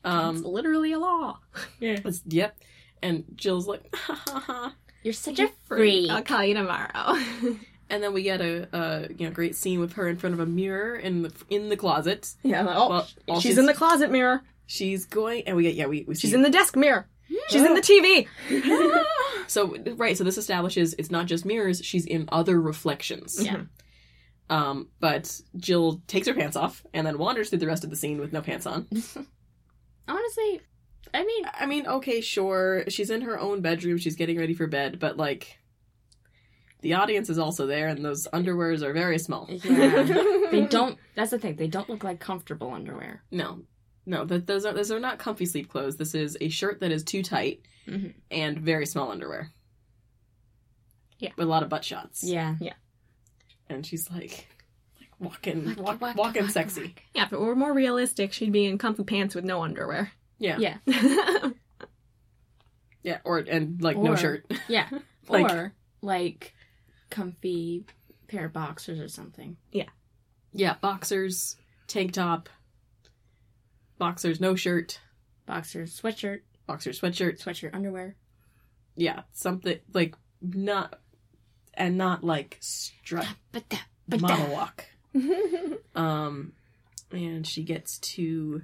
Um. literally a law. it's- yep. And Jill's like, ha ha ha. You're such a freak. I'll call you tomorrow. And then we get a, a you know great scene with her in front of a mirror in the in the closet. yeah. Oh, Well, she's, she's- in the closet mirror. She's going, and we get yeah we, we She's in the desk mirror. She's in the TV. so right, so this establishes it's not just mirrors; she's in other reflections. Yeah. Um, but Jill takes her pants off and then wanders through the rest of the scene with no pants on. Honestly, I mean, I mean, okay, sure, she's in her own bedroom; she's getting ready for bed, but like, the audience is also there, and those underwears are very small. yeah, they don't. That's the thing; they don't look like comfortable underwear. No, no, that those are those are not comfy sleep clothes. This is a shirt that is too tight Mhm. and very small underwear. Yeah. with a lot of butt shots. Yeah, yeah. and she's like, like walking, Waka, walk, waka, walking waka, sexy. waka. Yeah, if it were more realistic, she'd be in comfy pants with no underwear. Yeah, yeah, yeah, or and like no shirt. yeah. Like- or like comfy pair of boxers or something. yeah, Yeah, boxers, tank top, boxers, no shirt, Boxers, sweatshirt, boxer sweatshirt. sweatshirt underwear. Yeah, something like not, and not like strut But that, but mama that. walk. Um, and she gets to,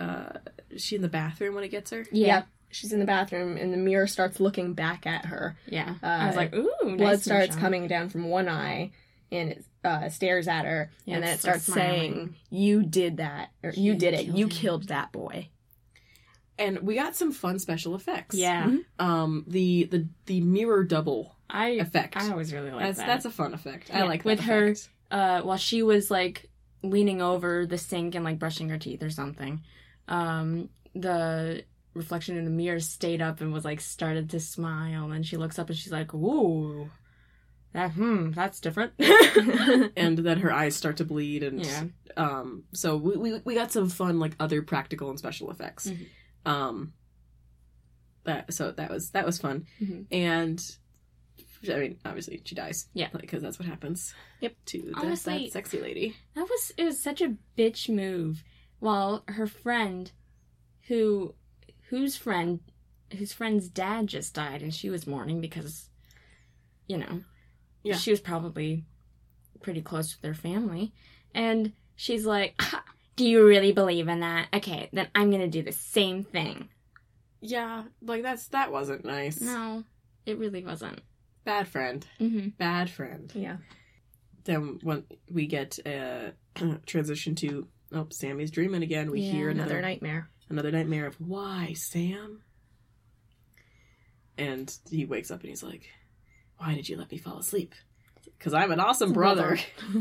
uh, is she in the bathroom when it gets her? Yeah, She's in the bathroom, and the mirror starts looking back at her. yeah. Uh, I was like, ooh, nice Blood starts Michelle. coming down from one eye, and it uh, stares at her, Yeah, and then it it's, like, starts saying, "You did that, or you, You did it. killed You him." killed that boy." And we got some fun special effects. Yeah, Mhm. Um, the the the mirror double I effect. I always really like that's that. that's a fun effect. I Yeah, like that with her- uh, while she was like leaning over the sink and like brushing her teeth or something, um, the reflection in the mirror stayed up and was like started to smile, and she looks up and she's like, "Ooh, that hmm, that's different." and then her eyes start to bleed and yeah, um so we, we we got some fun like other practical and special effects Mhm. um that so that was that was fun Mhm. and i mean obviously she dies Yeah. because that's what happens Yep. to that, Honestly- that sexy lady that was it was such a bitch move. While her friend, who whose friend, whose friend's dad just died, and she was mourning because, you know, Yeah. she was probably pretty close with their family, and she's like, "Do you really believe in that? Okay, then I'm gonna do the same thing." yeah like that's that wasn't nice No, it really wasn't. bad friend hmm bad friend Yeah. then when we get a transition to oh sammy's dreaming again we Yeah, hear Another another nightmare. another nightmare of why sam and he wakes up and he's like why did you let me fall asleep because i'm an awesome brother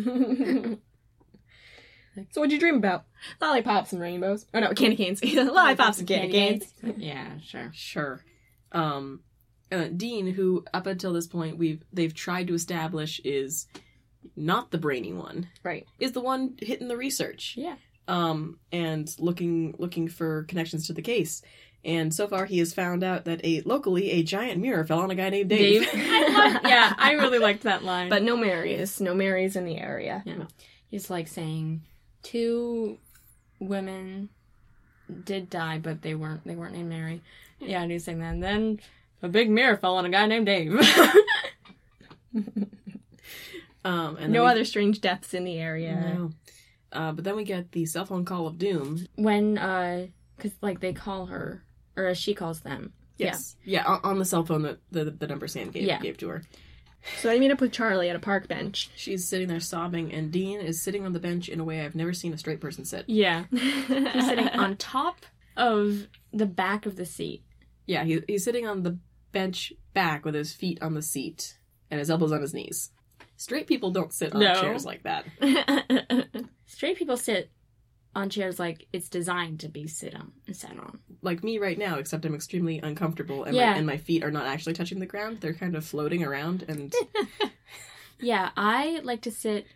so what'd you dream about? Lollipops and rainbows. Oh no, candy canes. Lollipops and candy canes. Yeah, sure. sure um uh, dean who up until this point we've they've tried to establish is not the brainy one Right. is the one hitting the research Yeah. um and looking looking for connections to the case and so far he has found out that a locally a giant mirror fell on a guy named dave, I love, yeah, I really liked that line. But no Marys. No Marys in the area. Yeah. He's like saying two women did die, but they weren't they weren't named Mary. Yeah, and he's saying that. And then a big mirror fell on a guy named Dave. um and no we- other strange deaths in the area. no. uh but then we get the cell phone call of doom when uh, because like they call her or as she calls them. Yes. Yeah, on, on the cell phone that the, the number Sam gave, Yeah. gave to her. So I meet up with Charlie at a park bench. She's sitting there sobbing, and Dean is sitting on the bench in a way I've never seen a straight person sit. Yeah. He's sitting on top of the back of the seat. Yeah, he, he's sitting on the bench back with his feet on the seat and his elbows on his knees. Straight people don't sit on No. chairs like that. Straight people sit on chairs like it's designed to be sit on sat on. Like me right now, except I'm extremely uncomfortable and, Yeah. my, and my feet are not actually touching the ground. They're kind of floating around and Yeah, I like to sit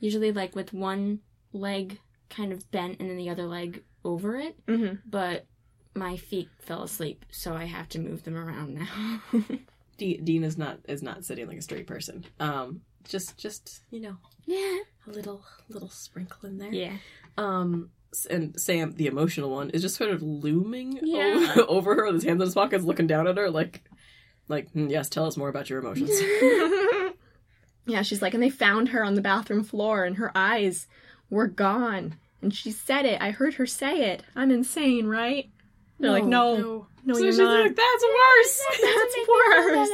usually like with one leg kind of bent and then the other leg over it, hmm but my feet fell asleep, so I have to move them around now. De- Dean is not is not sitting like a straight person. Um, just just you know yeah. a little little sprinkle in there. Yeah. Um, and Sam, the emotional one, is just sort of looming Yeah. o- over her with his hands in his pockets, looking down at her, like, like, "Hmm, yes, tell us more about your emotions. yeah, she's like, and they found her on the bathroom floor, and her eyes were gone. And she said it. I heard her say it. I'm insane, right? They're like, no, no, so you're she's not. like, that's worse. That's worse.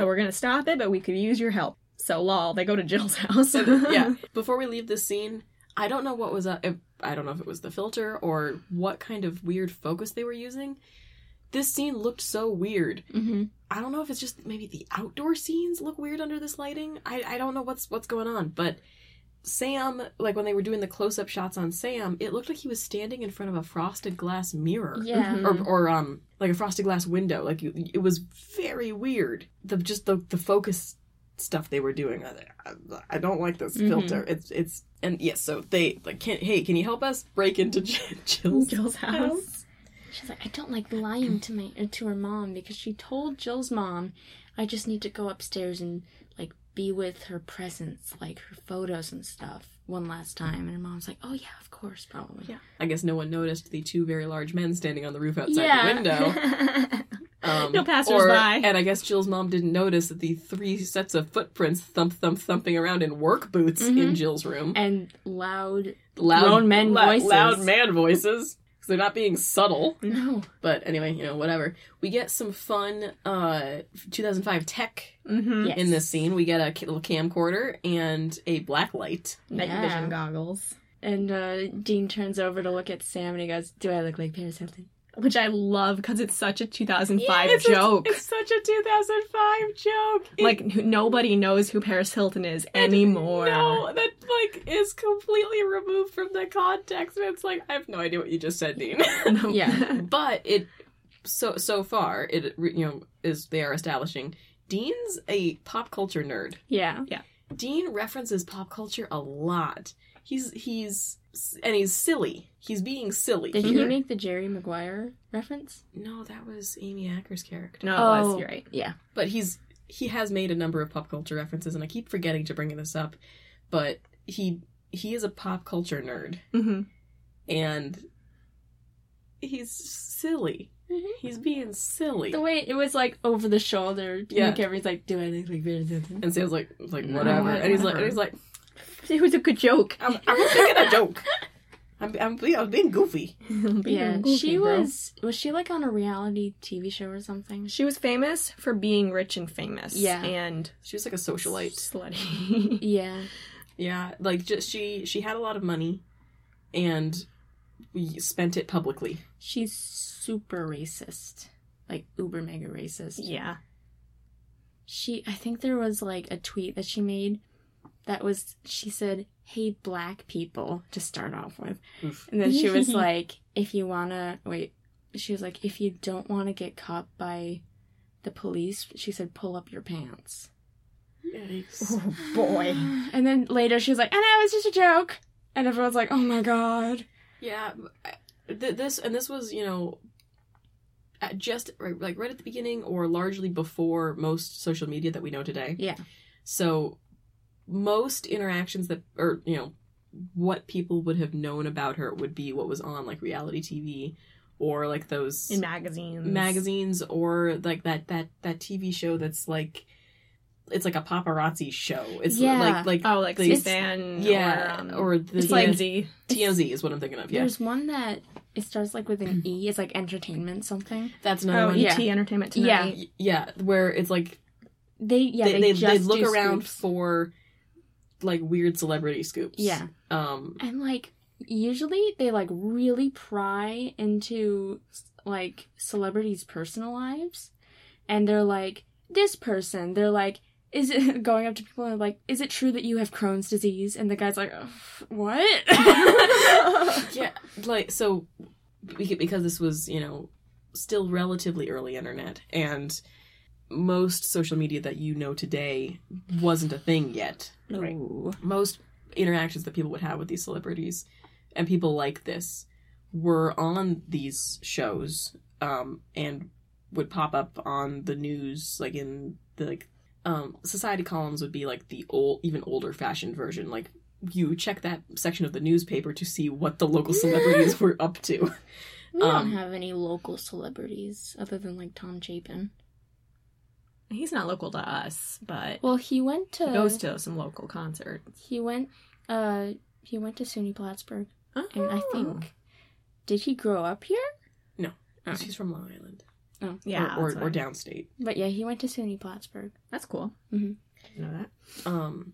Uh, we're gonna stop it, but we could use your help. So lol, they go to Jill's house. yeah. Before we leave this scene, I don't know what was up. If, I don't know if it was the filter or what kind of weird focus they were using. This scene looked so weird. Mm-hmm. I don't know if it's just maybe the outdoor scenes look weird under this lighting. I, I don't know what's what's going on, but Sam, like when they were doing the close up shots on Sam, it looked like he was standing in front of a frosted glass mirror. Yeah. Mhm. Or, or um like a frosted glass window like it, it was very weird the just the the focus stuff they were doing I, I, I don't like this Mhm. filter it's it's and yes so they like can hey can you help us break into J- Jill's Jill's house. She's like, I don't like lying to my uh, to her mom because she told Jill's mom, I just need to go upstairs and like be with her presence, like her photos and stuff, one last time. And her mom's like, Oh yeah, of course, probably. yeah I guess no one noticed the two very large men standing on the roof outside the window Um, No passersby. or- And I guess Jill's mom didn't notice that the three sets of footprints thump thump thumping around in work boots in Mhm. Jill's room. and loud. Loud grown men lou- voices. Loud man voices. Because they're not being subtle. No. But anyway, you know, whatever. We get some fun uh 2005 tech mm-hmm. Yes. in this scene. We get a little camcorder and a black light. Night Yeah. vision goggles. And uh, Dean turns over to look at Sam and he goes, Do I look like Paris Hilton? Which I love because it's such a 2005 It's a- joke. it's such a 2005 joke. Like who- nobody knows who Paris Hilton is anymore. No, that like is completely removed from the context. It's like I have no idea what you just said, Dean. Yeah. but it so so far it you know is they are establishing Dean's a pop culture nerd. Yeah, yeah. Dean references pop culture a lot. He's he's and he's silly. He's being silly. Did here. he make the Jerry Maguire reference? No, that was Amy Acker's character. No, it Oh. was. You're right. Yeah. But he's he has made a number of pop culture references, and I keep forgetting to bring this up. But he he is a pop culture nerd, Mm-hmm. and he's silly. Mhm. He's being silly. The way it was like over the shoulder. Yeah. Like everybody's like, Do I look like Paris Hilton? and Sam's like like No, whatever, and he's like and whatever. he's like It was a good joke. I'm I'm making a joke. I'm I'm being, I'm being goofy. Yeah, Goofy, she bro. was. Was she like on a reality TV show or something? She was famous for being rich and famous. Yeah. And She was like a socialite. slutty. Yeah, Yeah, like just she she had a lot of money, and we spent it publicly. she's super racist, like uber mega racist. yeah. She, I think there was like a tweet that she made that was she said, "Hey, black people," to start off with, Oof. and then she was like, "If you wanna wait," she was like, "If you don't want to get caught by the police," she said, "Pull up your pants." Yikes. Oh boy. And then later she was like, "I know it's just a joke," and everyone's like, "Oh my god." Yeah, th- this and this was you know, at just right, like right at the beginning or largely before most social media that we know today. Yeah. So most interactions that or you know what people would have known about her would be what was on like reality TV or like those In magazines. magazines or like that that that TV show that's like it's like a paparazzi show. It's Yeah. like like Oh, like They- C-SPAN yeah, or, um, or the it's like TMZ, TMZ is what I'm thinking of. Yeah, There's one that it starts like with an E. It's like entertainment something. that's another oh, one. yeah. ET Entertainment Tonight. Y- yeah, where it's like They yeah they, they, they, just they look do around scoops. for like weird celebrity scoops. Yeah, Um. and like usually they like really pry into like celebrities' personal lives, and they're like this person. They're like. Is it going up to people and like, is it true that you have Crohn's disease? And the guy's like, what? Yeah. Like so, because this was you know still relatively early internet and most social media that you know today wasn't a thing yet. Right. most interactions that people would have with these celebrities and people like this were on these shows um, and would pop up on the news like in the like um, society columns would be like the old even older fashioned version like you check that section of the newspaper to see what the local celebrities were up to We Um, don't have any local celebrities other than like Tom Chapin. He's not local to us, but Well, he went to he goes to some local concerts. he went uh he went to SUNY Plattsburgh, and I Oh. think did he grow up here? No. Oh. she's from long island Oh, yeah, or, or, or downstate but yeah, he went to SUNY Plattsburgh. That's cool. Mhm. You know that. Um,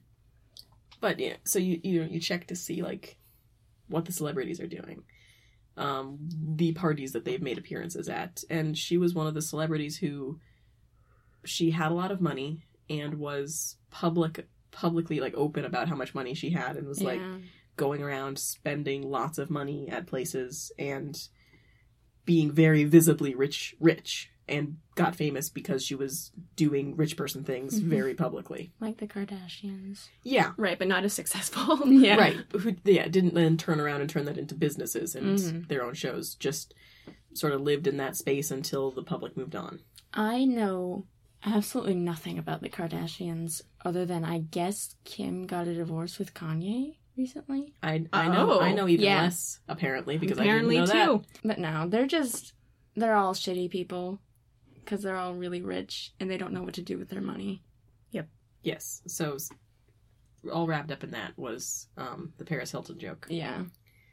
but yeah, so you you you check to see like what the celebrities are doing, um, the parties that they've made appearances at, and she was one of the celebrities who she had a lot of money and was public publicly like open about how much money she had and was like going around spending lots of money at places and being very visibly rich rich and got famous because she was doing rich person things Mhm. very publicly like the Kardashians. yeah Right, but not as successful. Yeah. right who yeah didn't then turn around and turn that into businesses and Mhm. their own shows just sort of lived in that space until the public moved on I know absolutely nothing about the Kardashians other than I guess Kim got a divorce with Kanye recently. i i know Oh, i know even yeah. less apparently because Apparently i didn't know too. But no, they're just they're all shitty people because they're all really rich and they don't know what to do with their money. Yep. yes so all wrapped up in that was um the paris hilton joke Yeah.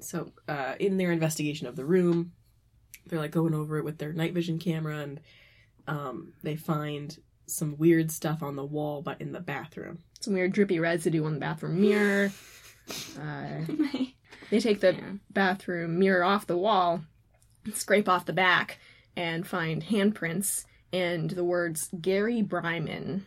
So, uh, in their investigation of the room, they're like going over it with their night vision camera, and um, they find some weird stuff on the wall, but in the bathroom. Some weird drippy residue on the bathroom mirror. Uh, they take the Yeah. bathroom mirror off the wall, scrape off the back, and find handprints and the words Gary Bryman.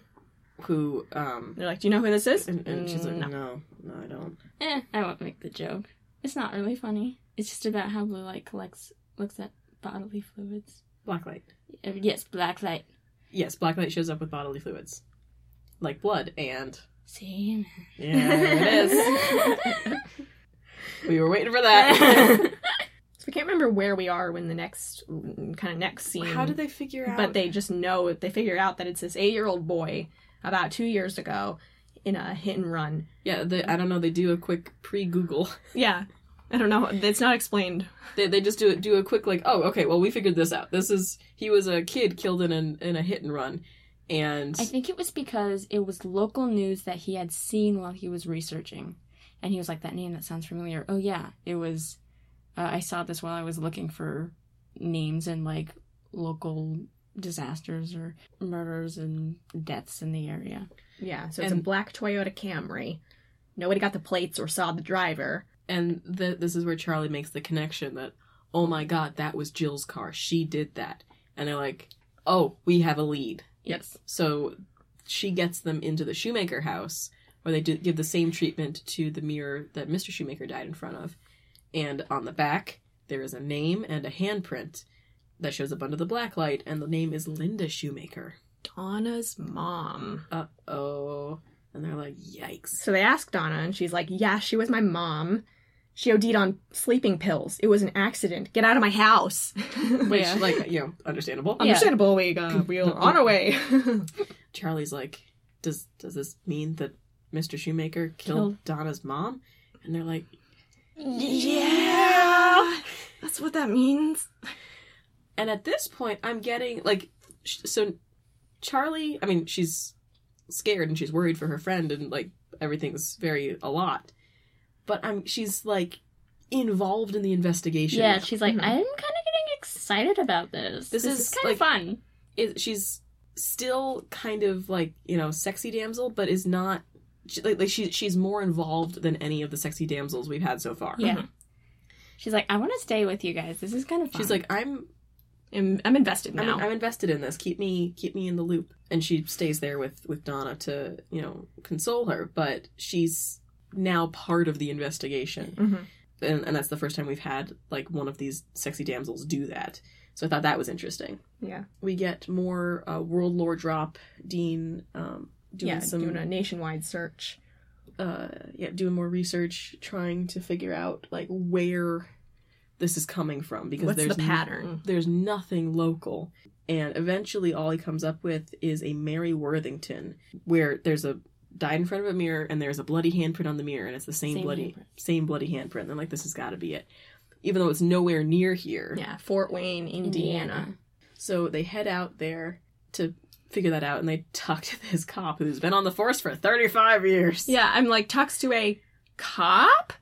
Who, um, They're like, "Do you know who this is?" and, and she's like, "No." no, no, I don't. Eh, I won't make the joke. It's not really funny. It's just about how Blue Light collects looks at bodily fluids. Blacklight. Uh, Yes, black light. Yes, blacklight shows up with bodily fluids, like blood, and See, yeah, there it is. we were waiting for that. So we can't remember where we are when the next kind of next scene. How did they figure out? But they just know they figure out that it's this eight-year-old boy about two years ago in a hit and run. yeah, they, I don't know. They do a quick pre-Google. Yeah, I don't know. It's not explained. They, they just do it do a quick like oh okay well we figured this out this is he was a kid killed in an, in a hit and run and I think it was because it was local news that he had seen while he was researching, and he was like, "That name that sounds familiar." Oh yeah, it was. Uh, I saw this while I was looking for names and like local disasters or murders and deaths in the area. Yeah, so it's a black Toyota Camry. Nobody got the plates or saw the driver. And the, this is where Charlie makes the connection that oh my god that was Jill's car she did that and they're like oh we have a lead Yes. so she gets them into the shoemaker house where they do, give the same treatment to the mirror that Mr. Shoemaker died in front of and on the back there is a name and a handprint that shows up under the black light and the name is Linda Shoemaker Donna's mom. uh oh. And they're like, yikes. So they ask Donna, and she's like, "Yeah, she was my mom. She OD'd on sleeping pills. It was an accident. Get out of my house." Which, Yeah. like, you know, understandable. Yeah. Understandable. We uh, we're on our way. Charlie's like, does does this mean that Mr. Shoemaker killed Killed- Donna's mom? And they're like, yeah, that's what that means. and at this point, I'm getting like, sh- so Charlie. I mean, she's scared and she's worried for her friend and like everything's very a lot. But I'm she's like involved in the investigation. Yeah, she's like, Mhm. I'm kind of getting excited about this. This This, is, is, kind like- of fun. is she's still kind of like you know sexy damsel, but is not she, like, like she she's more involved than any of the sexy damsels we've had so far. Yeah. She's like, I want to stay with you guys. This is kind of fun. She's like, I'm I'm, I'm invested I'm, now. I'm invested in this. Keep me keep me in the loop. And she stays there with with Donna to you know console her, but she's now part of the investigation, Mhm. and, and that's the first time we've had like one of these sexy damsels do that. So I thought that was interesting. Yeah. We get more uh, world lore drop. Dean um, doing yeah, some doing a nationwide search. uh yeah doing more research trying to figure out like where this is coming from because What's there's the n- pattern? Mm. there's nothing local. And eventually all he comes up with is a mary worthington where there's a died in front of a mirror and there's a bloody handprint on the mirror and it's the same, Same bloody handprint. same bloody handprint. And like this has got to be it. Even though it's nowhere near here. Yeah, Fort Wayne, Indiana. so they head out there to figure that out and they talk to this cop who's been on the force for 35 years. Yeah, I'm like talks to a cop?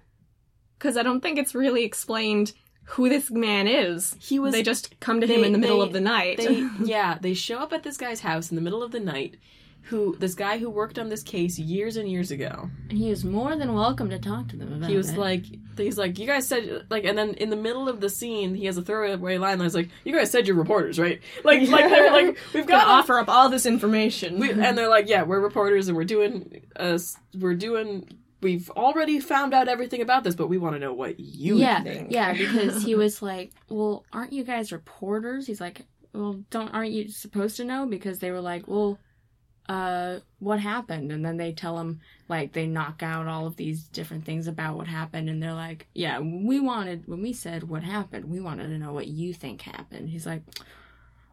Because I don't think it's really explained who this man is. he was they just come to him in the middle of the night. they yeah they show up at this guy's house in the middle of the night who this guy who worked on this case years and years ago and he was more than welcome to talk to them about he was it. like he's like you guys said like and then in the middle of the scene he has a throwaway line that's like you guys said you're reporters right like like they're like we've got to offer up all this information. we, and they're like yeah we're reporters and we're doing uh we're doing we've already found out everything about this but we want to know what you yeah, think yeah, because he was like, "Well, aren't you guys reporters?" He's like, "Well, don't aren't you supposed to know?" Because they were like, "Well, uh, what happened?" And then they tell him like they knock out all of these different things about what happened, and they're like, "Yeah, we wanted when we said what happened, we wanted to know what you think happened." He's like.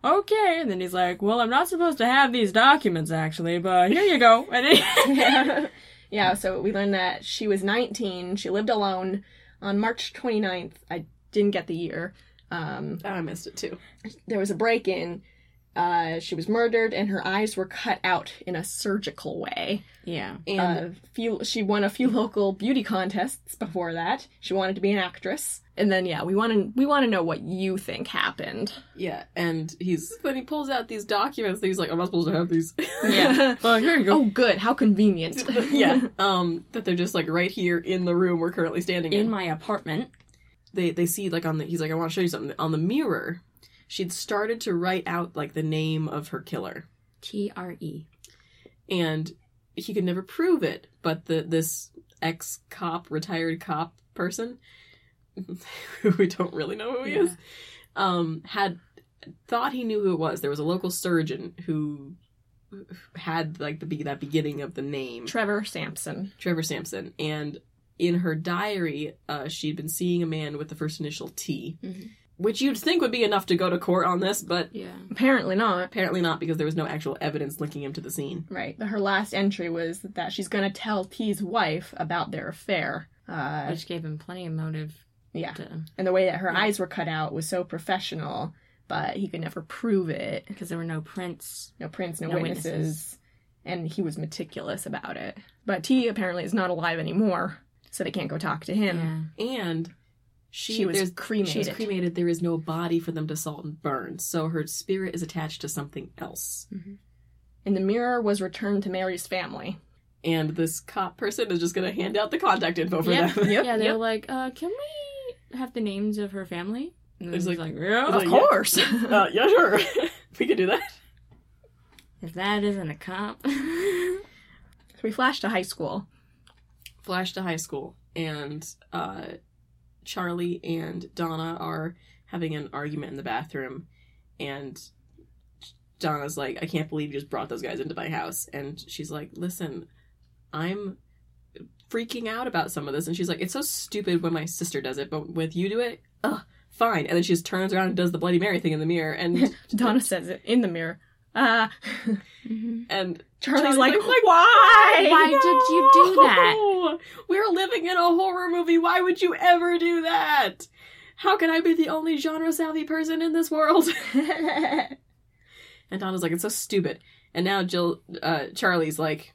Okay, and then he's like, "Well, I'm not supposed to have these documents actually, but here you go." And it- yeah, so we learned that she was 19. She lived alone on March 29th. I didn't get the year. Um, Oh, i missed it too there was a break in. Uh, she was murdered and her eyes were cut out in a surgical way. yeah, and uh, few, she won a few local beauty contests before that. She wanted to be an actress. And then yeah, we want to we want to know what you think happened. Yeah, and he's when he pulls out these documents, he's like, "I'm not supposed to have these." Yeah. oh, here you go. oh, good. How convenient. yeah, um, that they're just like right here in the room we're currently standing in. in my apartment. they they see like on the he's like, "I want to show you something." On the mirror, she'd started to write out like the name of her killer, T R E. and he could never prove it. But the this ex cop, retired cop person, who we don't really know who he is, um, had thought he knew who it was. There was a local surgeon who had like the that beginning of the name Trevor Sampson. Trevor Sampson, and in her diary, uh, she'd been seeing a man with the first initial T, Mhm. which you'd think would be enough to go to court on this, but Yeah. Apparently not. apparently not because there was no actual evidence linking him to the scene. Right. Her last entry was that she's going to tell T's wife about their affair. Uh, Which gave him plenty of motive yeah. to And the way that her Yeah. eyes were cut out was so professional, but he could never prove it. because there were no prints. No prints, no, No witnesses. witnesses. And he was meticulous about it. But T apparently is not alive anymore, so they can't go talk to him. Yeah. And she, She was cremated. She was cremated. There is no body for them to salt and burn, so her spirit is attached to something else. And the mirror was returned to Mary's family. And this cop person is just going to hand out the contact info for Yeah. them. Yep, yeah, they yep. like, uh, can we have the names of her family? And It's like- like, yeah. Of like, course. uh, yeah, sure. we could do that. If that isn't a cop. So we flash to high school. Flash to high school, and uh, Charlie and Donna are having an argument in the bathroom, and Donna's like, "I can't believe you just brought those guys into my house," and she's like, "Listen, I'm." Freaking out about some of this and she's like it's so stupid when my sister does it but with you do it ugh fine and then she just turns around and does the bloody mary thing in the mirror and Donna says it in the mirror. Mhm. and Charlie's, Charlie's like, like, why? Why did you do that? We're living in a horror movie. Why would you ever do that? How can I be the only genre savvy person in this world? and Donna's like, it's so stupid. And now Jill, uh, Charlie's like,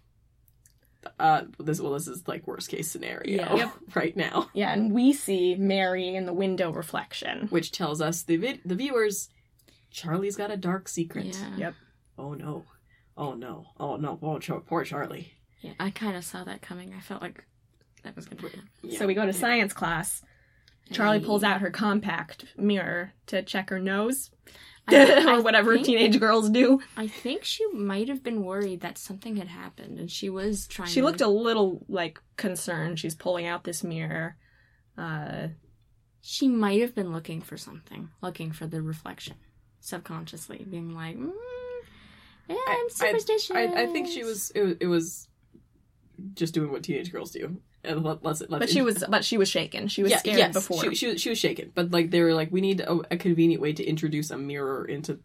uh, this well, this is like worst case scenario Yeah. Yep. right now, Yeah, and we see Mary in the window reflection. which tells us the vid- the viewers, Charlie's got a dark secret. Yeah. Yep. Oh no, oh no, oh no, oh Char- poor Charlie. Yeah, I kind of saw that coming. I felt like that was gonna happen. Yeah. So we go to science class. Charlie pulls out her compact mirror to check her nose. I- I or whatever think- teenage girls do. I think she might have been worried that something had happened, and she was trying. She to... looked a little like concerned. She's pulling out this mirror. Uh, She might have been looking for something, looking for the reflection, subconsciously, being like, mm, "Yeah, I- I'm superstitious." I, I think she was it, was it was just doing what teenage girls do. And let, let's, let's but she was but she was shaken. She was Yeah, scared yes, before. She, she, was- she was shaken, but like they were like, we need a, a convenient way to introduce a mirror into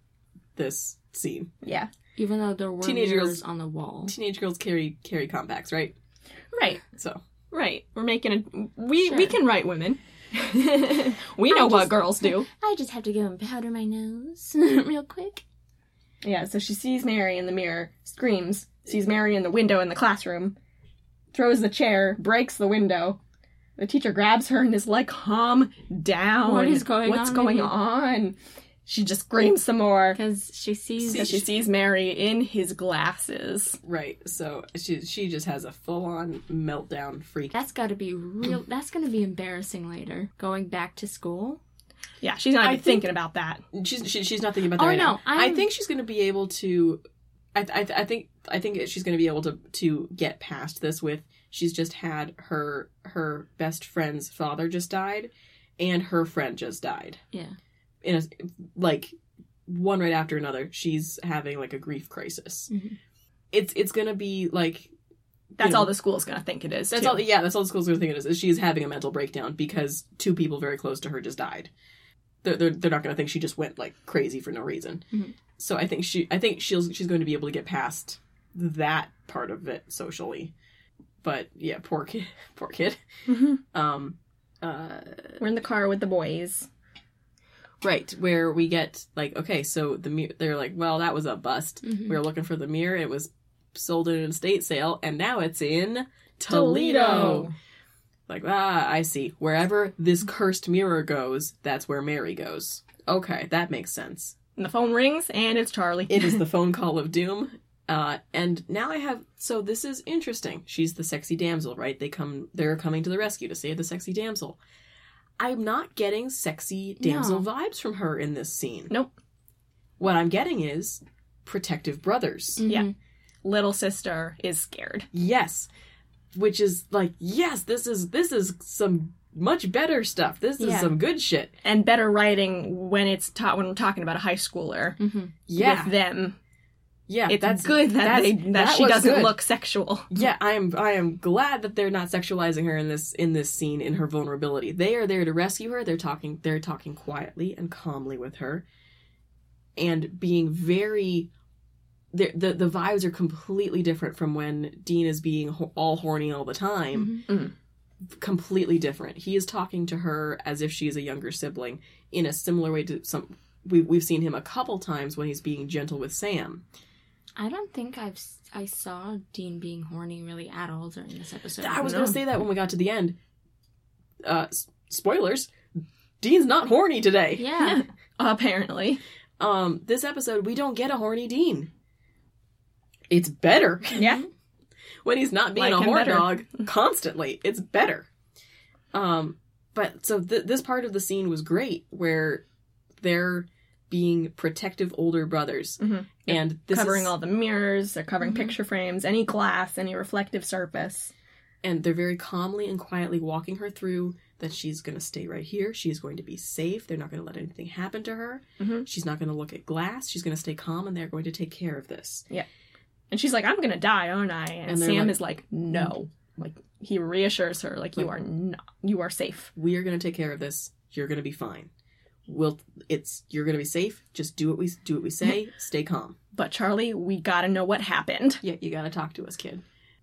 this scene. yeah. even though there were Teenage mirrors girls- on the wall. Teenage girls carry carry compacts, right? Right. So Right. We're making a we Sure. we can write women. we know I what girls do. I just have to go and powder my nose real quick. Yeah, so she sees Mary in the mirror, screams, sees Mary in the window in the classroom, throws the chair, breaks the window. The teacher grabs her and is like, calm down. What is going What's on going on? She just screams some more Because she sees. because she sees Mary in his glasses. right, so she she just has a full on meltdown freak. That's got to be real. That's going to be embarrassing later. Going back to school. Yeah, she's not even think- thinking about that. She's she, she's not thinking about that Oh, right no, now. I I'm- think she's going to be able to. I, I I think I think she's going to be able to to get past this with. She's just had her her best friend's father just died, and her friend just died. Yeah. in a like one right after another she's having like a grief crisis Mhm. it's it's gonna be like That's you know, all the school's gonna think it is. that's too. all yeah that's all the school's gonna think it is is she's having a mental breakdown because two people very close to her just died they're, they're, they're not gonna think she just went like crazy for no reason Mhm. So i think she i think she'll she's going to be able to get past that part of it socially but yeah poor kid poor kid Mhm. um uh We're in the car with the boys. Right, where we get like, okay, so the mirror they're like, well, that was a bust. Mhm. We were looking for the mirror. It was sold in an estate sale, and now it's in Toledo. Like, ah, I see. Wherever this cursed mirror goes, that's where Mary goes. Okay, that makes sense. And the phone rings, and it's Charlie. It is the phone call of doom. Uh, and now I have. So this is interesting. She's the sexy damsel, right? They come. They're coming to the rescue to save the sexy damsel. I'm not getting sexy damsel No. vibes from her in this scene. Nope. What I'm getting is protective brothers. Mhm. Yeah. Little sister is scared. Yes, which is like, yes, this is this is some much better stuff. This is Yeah. some good shit. And better writing when it's taught when we're talking about a high schooler Mhm. Yeah, with them. yeah. It's that's good that that's- they that, that she doesn't good. look sexual. Yeah, I am. I am glad that they're not sexualizing her in this in this scene in her vulnerability. They are there to rescue her. They're talking. They're talking quietly and calmly with her, and being very. The the the vibes are completely different from when Dean is being ho- all horny all the time. Mhm. Completely different. He is talking to her as if she is a younger sibling in a similar way to some. we've we've seen him a couple times when he's being gentle with Sam. I don't think I've I saw Dean being horny really at all during this episode. I was No. gonna say that when we got to the end. Uh, spoilers. Dean's not horny today. Yeah. Apparently. Um, this episode we don't get a horny Dean. It's better Yeah. When he's not being Like a horn better. dog constantly. It's better. Um, but so th- this part of the scene was great where they're being protective older brothers, Mhm. and this covering is, all the mirrors, they're covering Mhm. picture frames, any glass, any reflective surface. and they're very calmly and quietly walking her through that she's going to stay right here. She's going to be safe. They're not going to let anything happen to her. Mhm. She's not going to look at glass. She's going to stay calm, and they're going to take care of this. And she's like, I'm gonna die, aren't I? And, And Sam like- is like, No. Mm. Like he reassures her, like, you Like- are not you are safe. We are to take care of this. You're to be fine. We'll. It's you're to be safe. Just do what we do. What we say. Stay calm. But Charlie, we gotta know what happened. Yeah, you got to talk to us, kid.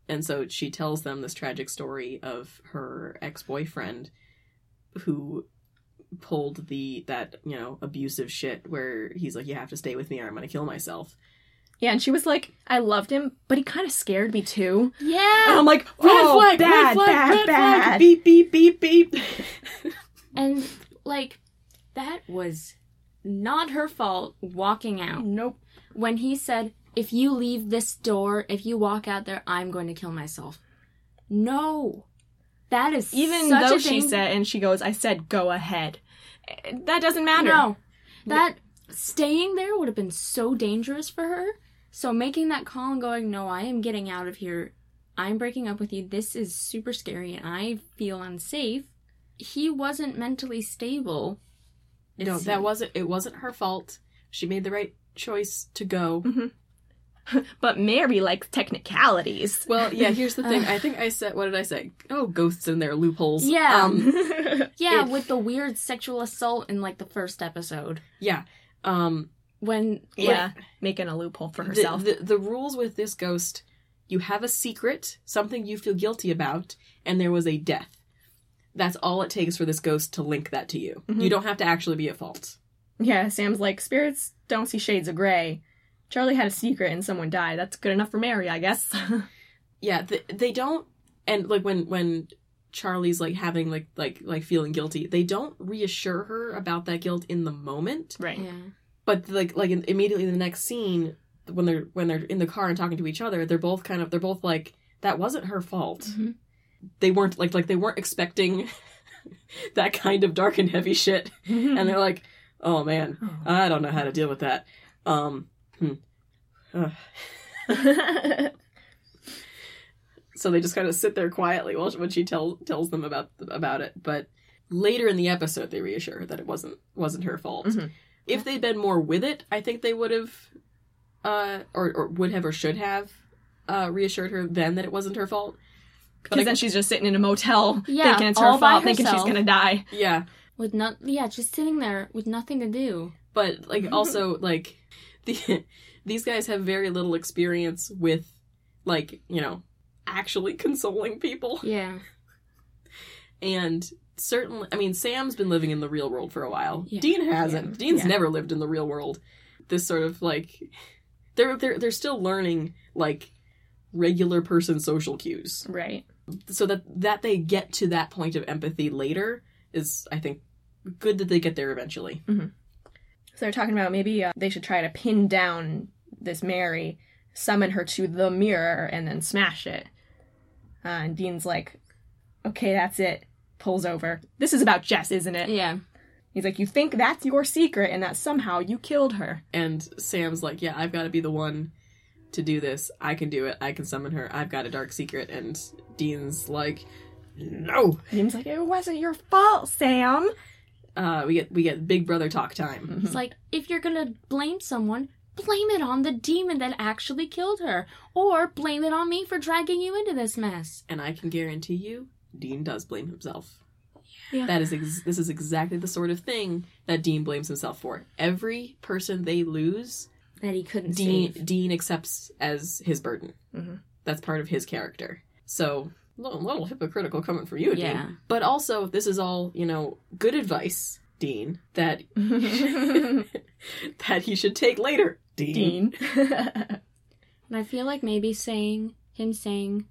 And so she tells them this tragic story of her ex boyfriend, who pulled the that you know abusive shit where he's like, "You have to stay with me, or I'm to kill myself." Yeah, and she was like, I loved him, but he kind of scared me too. Yeah. And I'm like, Red oh, flag, bad, red flag, bad, red bad. flag, beep, beep, beep, beep. And like that was not her fault walking out. Nope. When he said, "If you leave this door, if you walk out there, I'm going to kill myself." No. That is Even though she dang- said, and she goes, I said, go ahead. That doesn't matter. No. That staying there would have been so dangerous for her. So making that call and going, "No, I am getting out of here. I'm breaking up with you. This is super scary and I feel unsafe." He wasn't mentally stable. No, that wasn't. It wasn't her fault. She made the right choice to go. But Mary likes technicalities. Well, yeah. Here's the thing. I think I said. What did I say? Oh, ghosts and their loopholes. Yeah. Um, Yeah, It- with the weird sexual assault in like the first episode. yeah. Um. When yeah, making a loophole for herself. The, the rules with this ghost: you have a secret, something you feel guilty about, and there was a death. That's all it takes for this ghost to link that to you. Mhm. You don't have to actually be at fault. yeah, Sam's like, spirits don't see shades of gray. Charlie had a secret and someone died. That's good enough for Mary, I guess. Yeah, th- they don't. And like when when Charlie's like having like like like feeling guilty, they don't reassure her about that guilt in the moment. right. yeah. But like like in, immediately in the next scene when they're when they're in the car and talking to each other, they're both kind of they're both like that wasn't her fault. Mhm. They weren't like like they weren't expecting that kind of dark and heavy shit, and they're like, oh man, I don't know how to deal with that. Um. Hmm. So they just kind of sit there quietly while when she tells tells them about about it. But later in the episode, they reassure her that it wasn't wasn't her fault. Mhm. If they'd been more with it, I think they would have, uh, or or would have or should have, uh, reassured her then that it wasn't her fault. Because I- then she's just sitting in a motel Yeah, thinking it's her all by fault, thinking she's gonna die. Yeah, With not yeah, just sitting there with nothing to do. but like also like the these guys have very little experience with like you know actually consoling people Yeah. and certainly i mean sam's been living in the real world for a while Yeah. dean hasn't Yeah. dean's Yeah. never lived in the real world this sort of like they're they're they're still learning like regular person social cues Right. so that that they get to that point of empathy later is i think good that they get there eventually So they're talking about maybe uh, they should try to pin down this Mary, summon her to the mirror, and then smash it. Uh, and Dean's like, okay, that's it. Pulls over. This is about Jess, isn't it? Yeah. He's like, you think that's your secret and that somehow you killed her. and sam's like yeah i've got to be the one to do this i can do it i can summon her i've got a dark secret and dean's like no Dean's like, it wasn't your fault, Sam. uh we get we get big brother talk time It's like if you're gonna blame someone, blame it on the demon that actually killed her. Or blame it on me for dragging you into this mess. and I can guarantee you, Dean does blame himself. Yeah. That is ex- this is exactly the sort of thing that Dean blames himself for. Every person they lose, That he couldn't Dean save. Dean accepts as his burden. Mhm. That's part of his character. So a little, little hypocritical coming from you, Yeah. Dean. But also, this is all you know, good advice, Dean. That that he should take later, Dean. Dean. And I feel like maybe saying him saying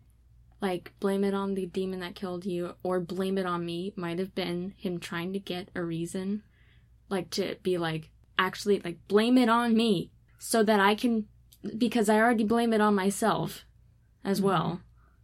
like blame it on the demon that killed you or blame it on me might have been him trying to get a reason like to be like actually like blame it on me so that I can because I already blame it on myself as mm-hmm. well.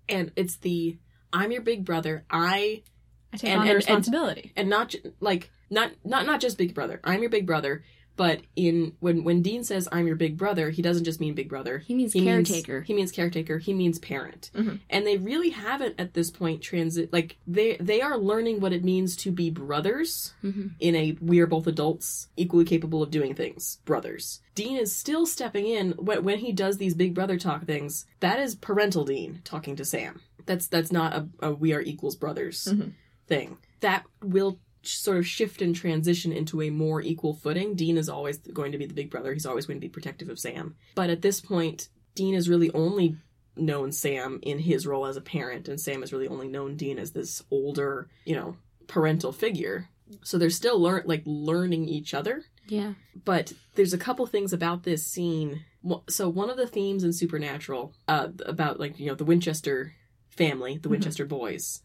And it's the I'm your big brother. I I take And- on the responsibility. and not ju- like not not not just big brother. I'm your big brother, but in when when Dean says I'm your big brother, he doesn't just mean big brother. He means He means- caretaker. he means caretaker. He means parent. Mhm. And they really haven't at this point transit like they they are learning what it means to be brothers hmm in a we are both adults equally capable of doing things brothers dean is still stepping in when, when he does these big brother talk things that is parental dean talking to sam that's that's not a, a we are equals brothers Mhm. thing that will sort of shift and transition into a more equal footing. Dean is always going to be the big brother. He's always going to be protective of sam. But at this point dean is really only known sam in his role as a parent and sam has really only known dean as this older you know parental figure. So they're still learn like learning each other. Yeah. but there's a couple things about this scene. So one of the themes in Supernatural uh, about like you know the Winchester family, the Mhm. Winchester boys,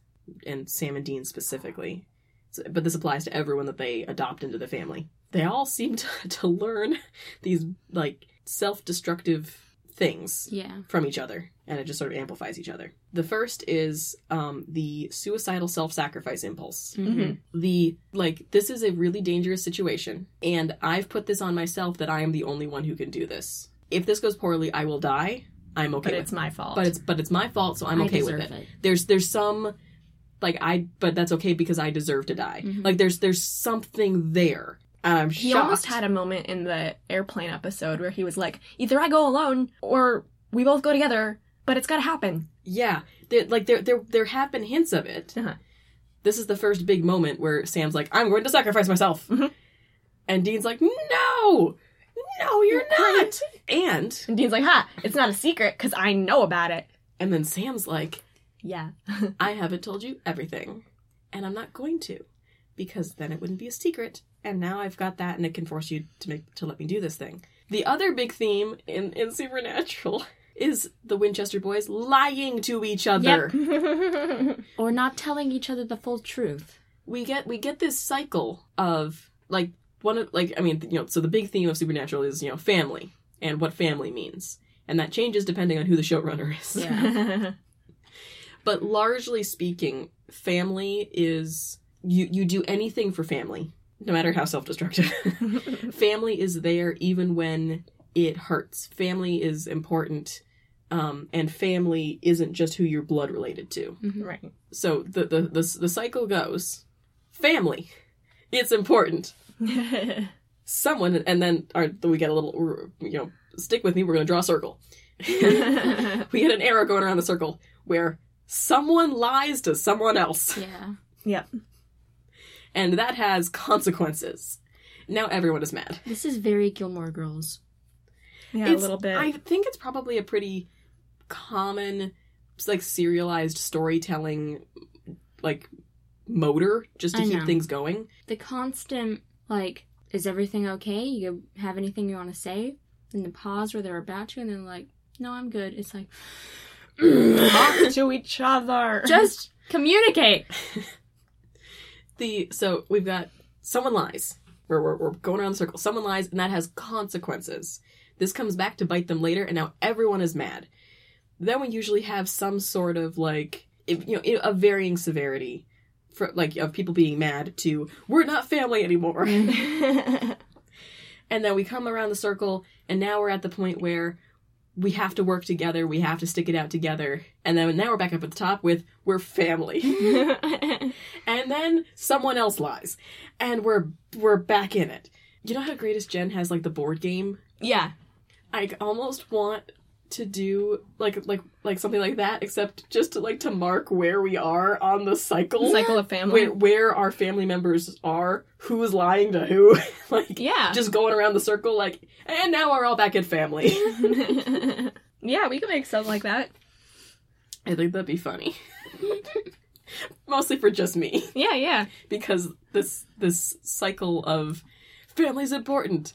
and Sam and Dean specifically, but this applies to everyone that they adopt into the family. They all seem to, to learn these like self-destructive things Yeah. from each other, and it just sort of amplifies each other. The first is um, the suicidal self-sacrifice impulse Mhm. the like this is a really dangerous situation and i've put this on myself that i am the only one who can do this if this goes poorly i will die i'm okay But with it's my fault. but it's but it's my fault so i'm I okay with deserve it. there's there's some like i but that's okay because i deserve to die Mhm. like there's there's something there and i'm he shocked almost had a moment in the airplane episode where he was like, either I go alone or we both go together, but it's gotta happen. yeah there, like there there there have been hints of it Uh-huh. this is the first big moment where sam's like i'm going to sacrifice myself Mhm. and dean's like no no you're not and And Dean's like, ha, it's not a secret because I know about it. And then Sam's like, Yeah. I haven't told you everything. And I'm not going to. Because then it wouldn't be a secret. And now I've got that and it can force you to make to let me do this thing. The other big theme in, in Supernatural is the Winchester boys lying to each other. Or not telling each other the full truth. We get we get this cycle of like one of like I mean, you know, so the big theme of Supernatural is, you know, family and what family means. And that changes depending on who the showrunner is. Yeah. But largely speaking family is you you do anything for family no matter how self-destructive. Family is there even when it hurts. Family is important um, and family isn't just who you're blood related to. Right. so the, the the the cycle goes family it's important. Someone and then our, we get a little you know stick with me we're going to draw a circle. We get an arrow going around the circle where someone lies to someone else Yeah. yep. and that has consequences now everyone is mad This is very Gilmore Girls. Yeah, It's- a little bit. i think it's probably a pretty common like serialized storytelling like motor just to I keep know. things going The constant, like, is everything okay? You have anything you want to say? And the pause where they're about to, and then like, no, I'm good. It's like, Talk to each other. just communicate. the so we've got someone lies. We're, we're, we're going around the circle someone lies and that has consequences. This comes back to bite them later and now everyone is mad. Then we usually have some sort of like if, you know a varying severity for like of people being mad to we're not family anymore. And then we come around the circle and now we're at the point where we have to work together we have to stick it out together. And then now we're back up at the top with we're family. And then someone else lies. And we're we're back in it. You know how greatest gen has like the board game? Yeah. i almost want to do like like like something like that except just to like to mark where we are on the cycle Cycle of family. where, where our family members are who's lying to who like Yeah. just going around the circle like and now we're all back in family yeah, we could make something like that. i think that'd be funny mostly for just me Yeah, yeah. because this this cycle of family's important.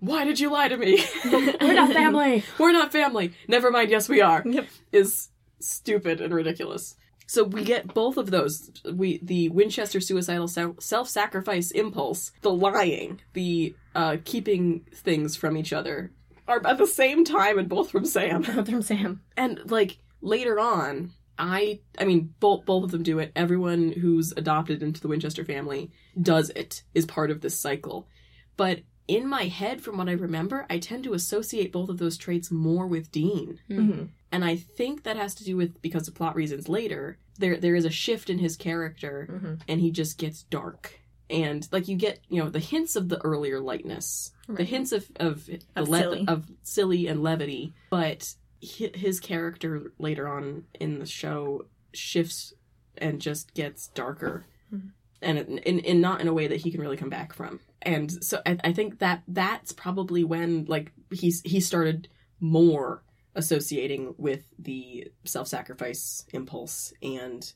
Why did you lie to me? We're not family. We're not family. Never mind. Yes, we are. Yep. Is stupid and ridiculous. So we get both of those. We the Winchester suicidal self sacrifice impulse, the lying, the uh, keeping things from each other, are at the same time and both from Sam. Both From Sam. And like later on, I I mean both both of them do it. Everyone who's adopted into the Winchester family does it. Is part of this cycle. But in my head from what I remember, I tend to associate both of those traits more with Dean. Mm-hmm. And I think that has to do with because of plot reasons later, there there is a shift in his character Mm-hmm. and he just gets dark. And like you get, you know, the hints of the earlier lightness, the hints of of the Of le- silly. of silly and levity, but his character later on in the show shifts and just gets darker, Mhm. and in, in in not in a way that he can really come back from. And so I, I think that that's probably when like he's he started more associating with the self sacrifice impulse and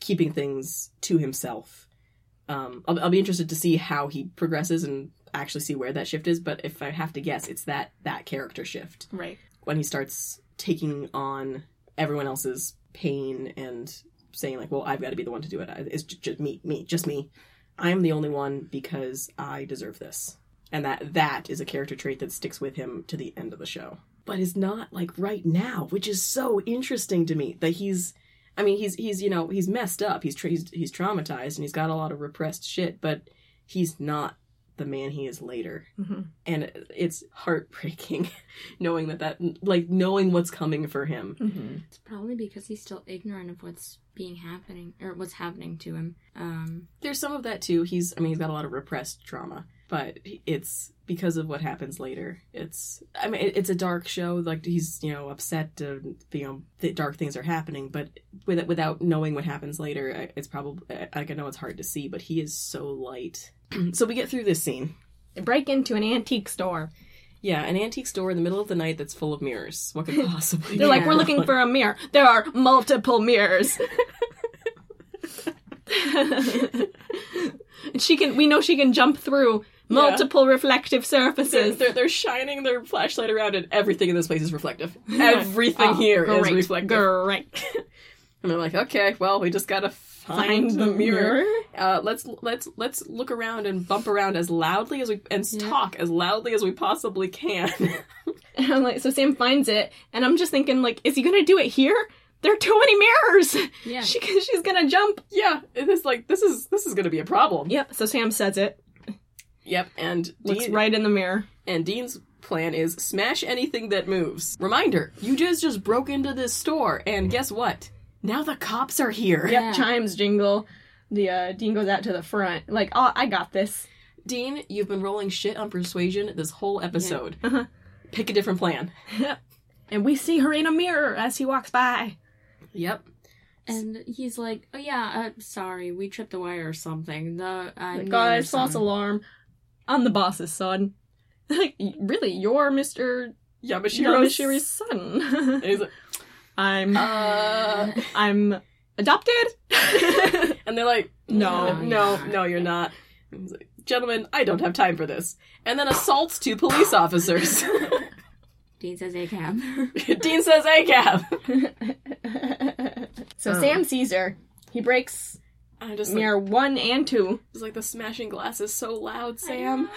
keeping things to himself. Um, I'll, I'll be interested to see how he progresses and actually see where that shift is, but if I have to guess, it's that that character shift Right. when he starts taking on everyone else's pain and saying like, "Well, I've got to be the one to do it. It's just, just me, me, just me. I'm the only one because I deserve this." And that that is a character trait that sticks with him to the end of the show. But is not like right now, which is so interesting to me that he's I mean, he's he's you know, he's messed up. He's tra- he's, he's traumatized and he's got a lot of repressed shit, but he's not the man he is later. Hmm and it's heartbreaking knowing that that like knowing what's coming for him. Hmm It's probably because he's still ignorant of what's being happening or what's happening to him. Um, there's some of that too. He's i mean he's got a lot of repressed trauma but it's because of what happens later. It's i mean it's a dark show. Like he's you know upset uh, you know that dark things are happening but with, without knowing what happens later it's probably i I know it's hard to see but he is so light so we get through this scene They break into an antique store. yeah an antique store in the middle of the night that's full of mirrors what could possibly They're like, we're looking for a mirror. There are multiple mirrors. and she can. We know she can jump through multiple reflective They're, surfaces. they're, they're shining their flashlight around, and everything in this place is reflective. Everything Oh, here is great, reflective. Great. And they're like, okay, well, we just gotta find, Find the the mirror. mirror. Uh, let's let's let's look around and bump around as loudly as we and Yeah. talk as loudly as we possibly can. And I'm like, so Sam finds it, and I'm just thinking, like, is he gonna do it here? There are too many mirrors. yeah. She, she's gonna jump. yeah, it is like this is this is gonna be a problem. Yep. So Sam says it. Yep, and Looks Dean, right in the mirror. and Dean's plan is smash anything that moves. Reminder: you just just broke into this store, and guess what? Now the cops are here. Yep. Yeah. Chimes jingle. The uh, Dean goes out to the front, like, oh, I got this. Dean, you've been rolling shit on persuasion this whole episode. Uh-huh. Pick a different plan. And we see her in a mirror as he walks by. Yep. And he's like, "Oh yeah, uh, sorry, we tripped a wire or something." The I like, guys, false alarm. I'm the boss's son. Like, really, you're Mr. Yamashira's Yamashiri's son. And he's like, I'm uh, I'm adopted. and they're like, No, no, no, no, you're not. He's like, Gentlemen, I don't have time for this. And then assaults two police officers. Dean says a cab. Dean says, "Hey, cab." so Um. Sam sees her. He breaks I'm just like, one and two. it's like the smashing glass is so loud, Sam.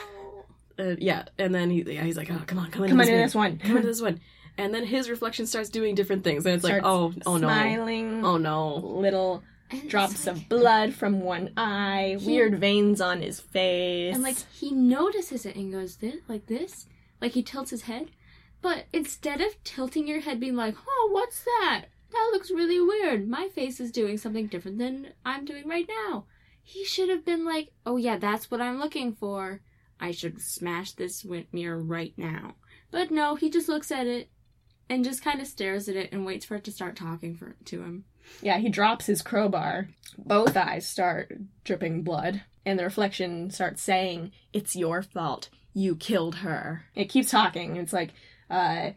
Uh, yeah, and then he, yeah, he's like, "Oh, come on, come into Come this on in this one. Come into this one." And then his reflection starts doing different things, and it's like, "Oh, oh no, Smiling. oh no." Little And drops like- of blood from one eye. He- Weird veins on his face. And like he notices it and goes this like this, like he tilts his head. But instead of tilting your head, being like, "Oh, what's that? That looks really weird. My face is doing something different than I'm doing right now." He should have been like, "Oh yeah, that's what I'm looking for. I should smash this mirror right now." But no, he just looks at it and just kind of stares at it and waits for it to start talking for to him. Yeah, he drops his crowbar. Both eyes start dripping blood, and the reflection starts saying, It's your fault. You killed her. It keeps talking. It's like, uh,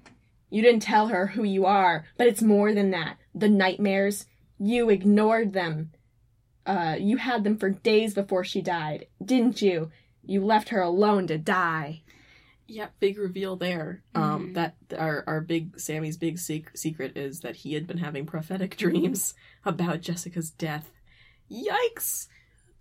you didn't tell her who you are, but it's more than that. The nightmares, you ignored them. Uh, you had them for days before she died, didn't you? You left her alone to die. Yep, big reveal there. Um, Mhm. that our our big Sammy's big sec- secret is that he had been having prophetic dreams about Jessica's death. Yikes!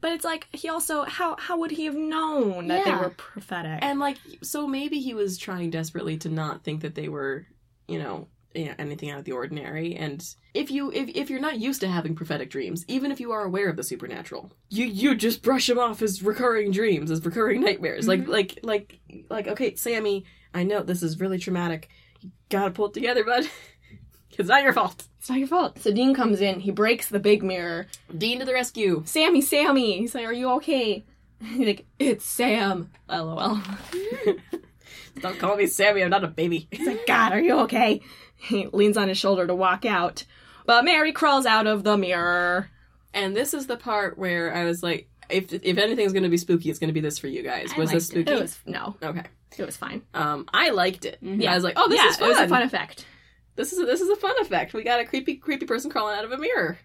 But it's like he also how how would he have known that Yeah. they were prophetic? And like, so maybe he was trying desperately to not think that they were, you know, you know, anything out of the ordinary. And if you if if you're not used to having prophetic dreams, even if you are aware of the supernatural, you you just brush them off as recurring dreams, as recurring nightmares. Mhm. Like like like like okay, Sammy, I know this is really traumatic. You gotta pull it together, bud. it's not your fault. It's not your fault. So Dean comes in, he breaks the big mirror. Dean to the rescue. Sammy, Sammy! He's like, Are you okay? He's like, It's Sam. LOL. Don't call me Sammy. I'm not a baby. He's like, God, are you okay? He leans on his shoulder to walk out. But Mary crawls out of the mirror. And this is the part where I was like, if if anything's gonna be spooky, it's gonna be this for you guys. I Was this liked it. spooky? It was no, Okay. it was fine. Um, I liked it. Mhm. I was like, oh, this yeah, is fun. it was a fun effect. This is a, this is a fun effect. We got a creepy creepy person crawling out of a mirror.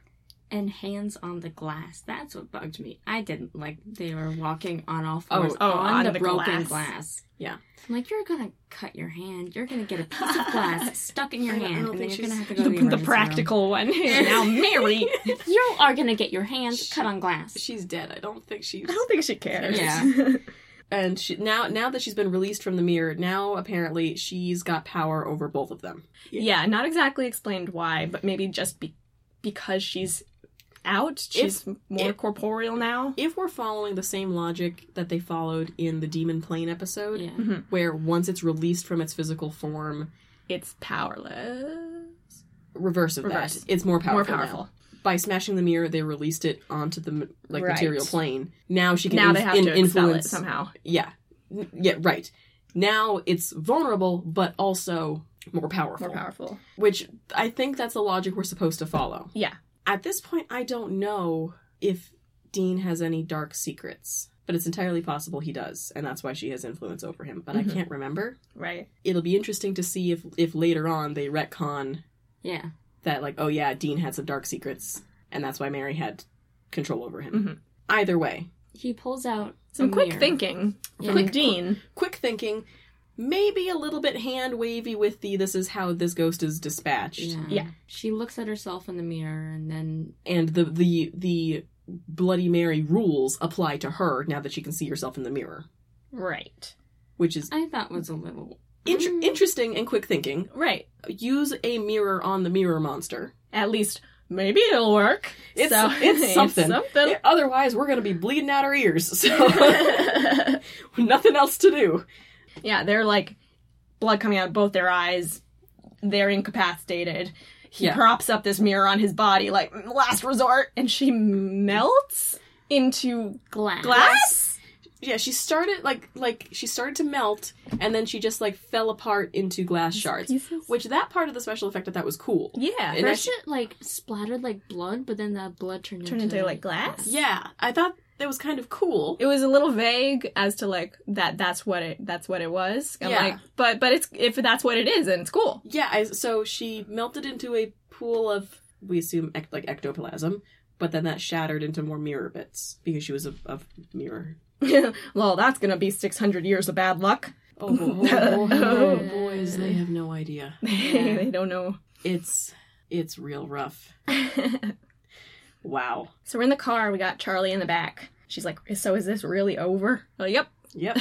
And hands on the glass. That's what bugged me. I didn't like they were walking on all oh, fours Oh, on, on the, the broken glass. glass. Yeah. I'm like, you're gonna cut your hand. You're gonna get a piece of glass stuck in your I hand, and then you're gonna have to go to the, The, the emergency room. practical one. now Mary. You are gonna get your hands cut on glass. She's dead. I don't think she's. I don't think she cares. Yeah. And she, now, now that she's been released from the mirror, now apparently she's got power over both of them. yeah, not exactly explained why, but maybe just be- because she's out, she's more if- corporeal now. If we're following the same logic that they followed in the Demon Plane episode, Yeah. Mm-hmm. where once it's released from its physical form, It's powerless. reverse of Reverse. that, it's more powerful. More now. powerful. By smashing the mirror, they released it onto the like Right. material plane. Now she can Now inf- they have in- to expel it influence somehow. Yeah, yeah, right. Now it's vulnerable, but also more powerful. More powerful. Which I think that's the logic we're supposed to follow. Yeah. At this point, I don't know if Dean has any dark secrets, but it's entirely possible he does, and that's why she has influence over him. But Mhm. I can't remember. Right. It'll be interesting to see if if later on they retcon Yeah. that, like, oh yeah, Dean had some dark secrets, and that's why Mary had control over him. Mhm. Either way, He pulls out Some quick mirror. thinking Yeah. Quick- Dean. quick thinking. Maybe a little bit hand wavy with the this is how this ghost is dispatched. Yeah. Yeah. She looks at herself in the mirror and then and the the the Bloody Mary rules apply to her now that she can see herself in the mirror, Right. which is I thought was a little inter- Mm. interesting and quick thinking. Right. Use a mirror on the mirror monster. At least maybe it'll work. It's So- it's something. something. Yeah, otherwise, we're gonna be bleeding out our ears. So nothing else to do. Yeah, they're like blood coming out of both their eyes. They're incapacitated. He Yeah. props up this mirror on his body, like last resort, and she melts into glass. glass. Yeah, she started like like she started to melt, and then she just like fell apart into glass shards. Pieces. Which that part of the special effect I thought was cool. Yeah, And First I- it like splattered like blood, but then that blood turned, Turned into, like, glass? Yeah, I thought that was kind of cool. it was a little vague as to like that. That's what it. That's what it was. I'm Yeah. like, but but it's if that's what it is, then it's cool. Yeah, I, so she melted into a pool of we assume ec- like ectoplasm, but then that shattered into more mirror bits because she was a, a mirror. well, that's gonna be six hundred years of bad luck. Oh, bo- oh, oh, oh, oh boys, they have no idea. they don't know. It's it's real rough. Wow. So we're in the car. We got Charlie in the back. She's like, "So is this really over?" Oh, yep. Yep.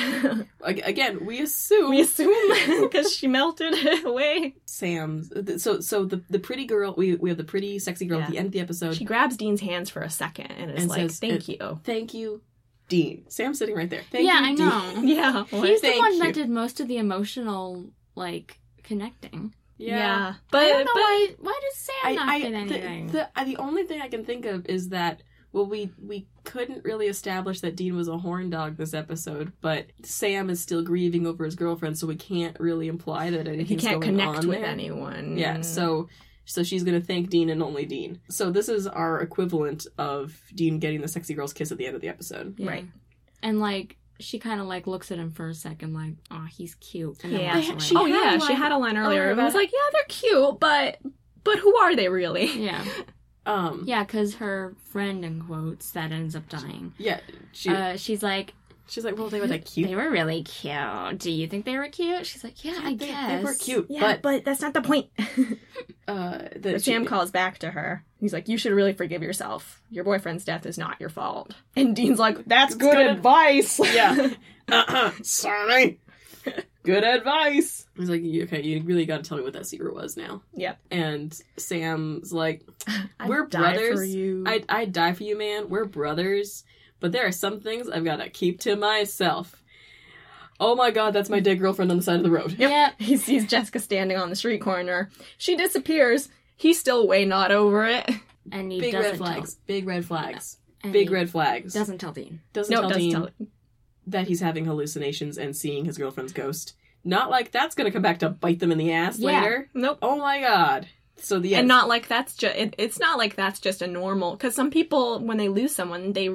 Again, we assume we assume because she melted away. Sam's. So so the the pretty girl. We we have the pretty sexy girl at the end of the episode. She grabs Dean's hands for a second and is And like, says, "Thank uh, you." Thank you, Dean. Sam's sitting right there. Thank yeah, you, I Dean. know. Yeah. He's the one you. that did most of the emotional like connecting. Yeah. But I don't know but why. Why does Sam I, not I get the, anything? the uh, the only thing I can think of is that well we we couldn't really establish that Dean was a horn dog this episode, but Sam is still grieving over his girlfriend, so we can't really imply that he can't going connect on with there. anyone. Yeah, so so she's gonna thank Dean and only Dean. So this is our equivalent of Dean getting the sexy girl's kiss at the end of the episode. Yeah. Right. And like she kind of like looks at him for a second, like, "Oh, he's cute." And Yeah. walks They- away. she oh had yeah, a she line had a line earlier. earlier It was like, yeah, they're cute, but but who are they really? yeah, Um, yeah, because her friend in quotes that ends up dying. yeah. She uh, she's like, she's like, well, they were like cute. "They were really cute. Do you think they were cute?" She's like, "Yeah, I they, guess they were cute, Yeah, but but that's not the point. uh, But the, Sam calls back to her. He's like, "You should really forgive yourself. Your boyfriend's death is not your fault." And Dean's like, "That's good, good advice." Yeah. uh-uh. Sorry. Good advice. I was like, okay, you really got to tell me what that secret was now. Yep. And Sam's like, I'd We're die brothers. for you. I'd, I'd die for you, man. We're brothers. But there are some things I've got to keep to myself. Oh my god, that's my dead girlfriend on the side of the road. Yep. He sees Jessica standing on the street corner. She disappears. He's still way not over it. And he Big doesn't red flags. Tell, Big red flags. and Big red flags. Doesn't tell Dean. doesn't No, tell doesn't Dean tell. that he's having hallucinations and seeing his girlfriend's ghost. Not like that's gonna come back to bite them in the ass Yeah. later. Nope. Oh my god. So the And not like that's just. It, it's not like that's just a normal. Because some people, when they lose someone, they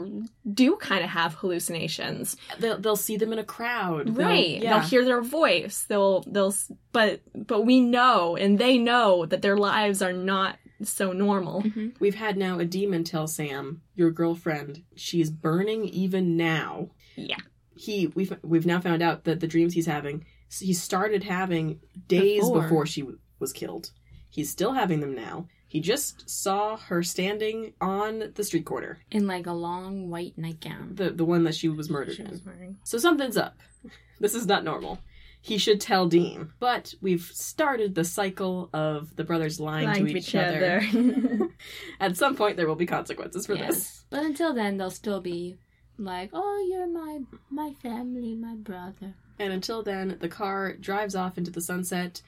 do kind of have hallucinations. they'll, they'll see them in a crowd. They'll- right yeah. they'll hear their voice they'll they'll but but we know and they know that their lives are not so normal. Mhm. We've had now a demon tell Sam, your girlfriend, she's burning even now. Yeah. He we've we've now found out that the dreams he's having he started having days Before. before, she was killed. He's still having them now. He just saw her standing on the street corner, In like a long white nightgown. the the one that she was murdered She in. was wearing. So something's up. This is not normal. He should tell Dean. But we've started the cycle of the brothers lying, Lying to each, other. At some point, there will be consequences for Yes. this. But until then, they'll still be like, "Oh, you're my my family, my brother." And until then, the car drives off into the sunset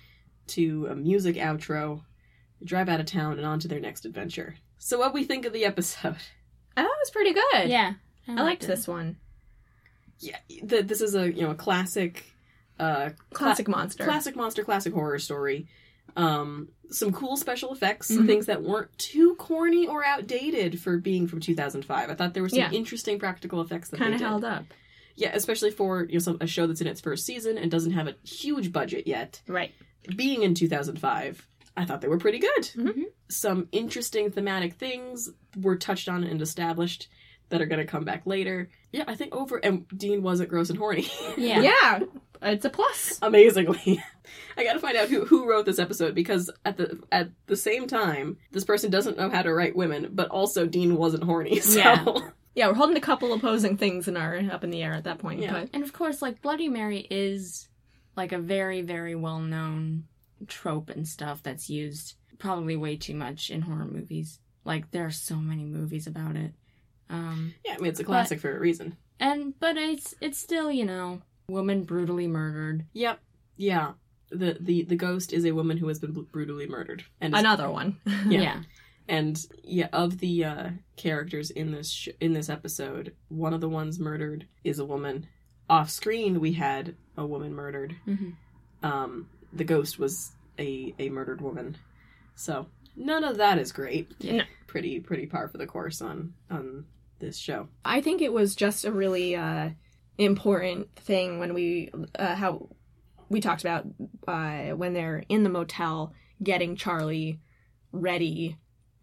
to a music outro, drive out of town, and on to their next adventure. So, what we think of the episode? I thought it was pretty good. Yeah, I liked this one. Yeah, the, this is a you know a classic, uh, Classic monster. classic monster, classic horror story. Um, some cool special effects, Mhm. things that weren't too corny or outdated for being from 2005. I thought there were some Yeah. interesting practical effects that Kind they of did. held up. Yeah, especially for you know some, a show that's in its first season and doesn't have a huge budget yet. Right. Being in 2005, I thought they were pretty good. Mhm. Some interesting thematic things were touched on and established that are going to come back later. Yeah, I think over and Dean wasn't gross and horny. Yeah. Yeah. It's a plus. amazingly. I gotta find out who, who wrote this episode because at the at the same time, this person doesn't know how to write women, but also Dean wasn't horny. So Yeah. Yeah, we're holding a couple opposing things in our up in the air at that point. Yeah. But And of course, like Bloody Mary is like a very, very well known trope and stuff that's used probably way too much in horror movies. Like there are so many movies about it. Um yeah, I mean it's a classic for a reason. and but it's it's still, you know, woman brutally murdered. Yep. Yeah. The the the ghost is a woman who has been br- brutally murdered. And is- another one. Yeah. Yeah. And yeah, of the uh characters in this sh- in this episode, one of the ones murdered is a woman. Off screen, we had a woman murdered. hmm um, the ghost was a a murdered woman. So none of that is great. Yeah. No. Pretty pretty par for the course on on this show. I think it was just a really uh, important thing when we uh, how we talked about uh, when they're in the motel getting Charlie ready,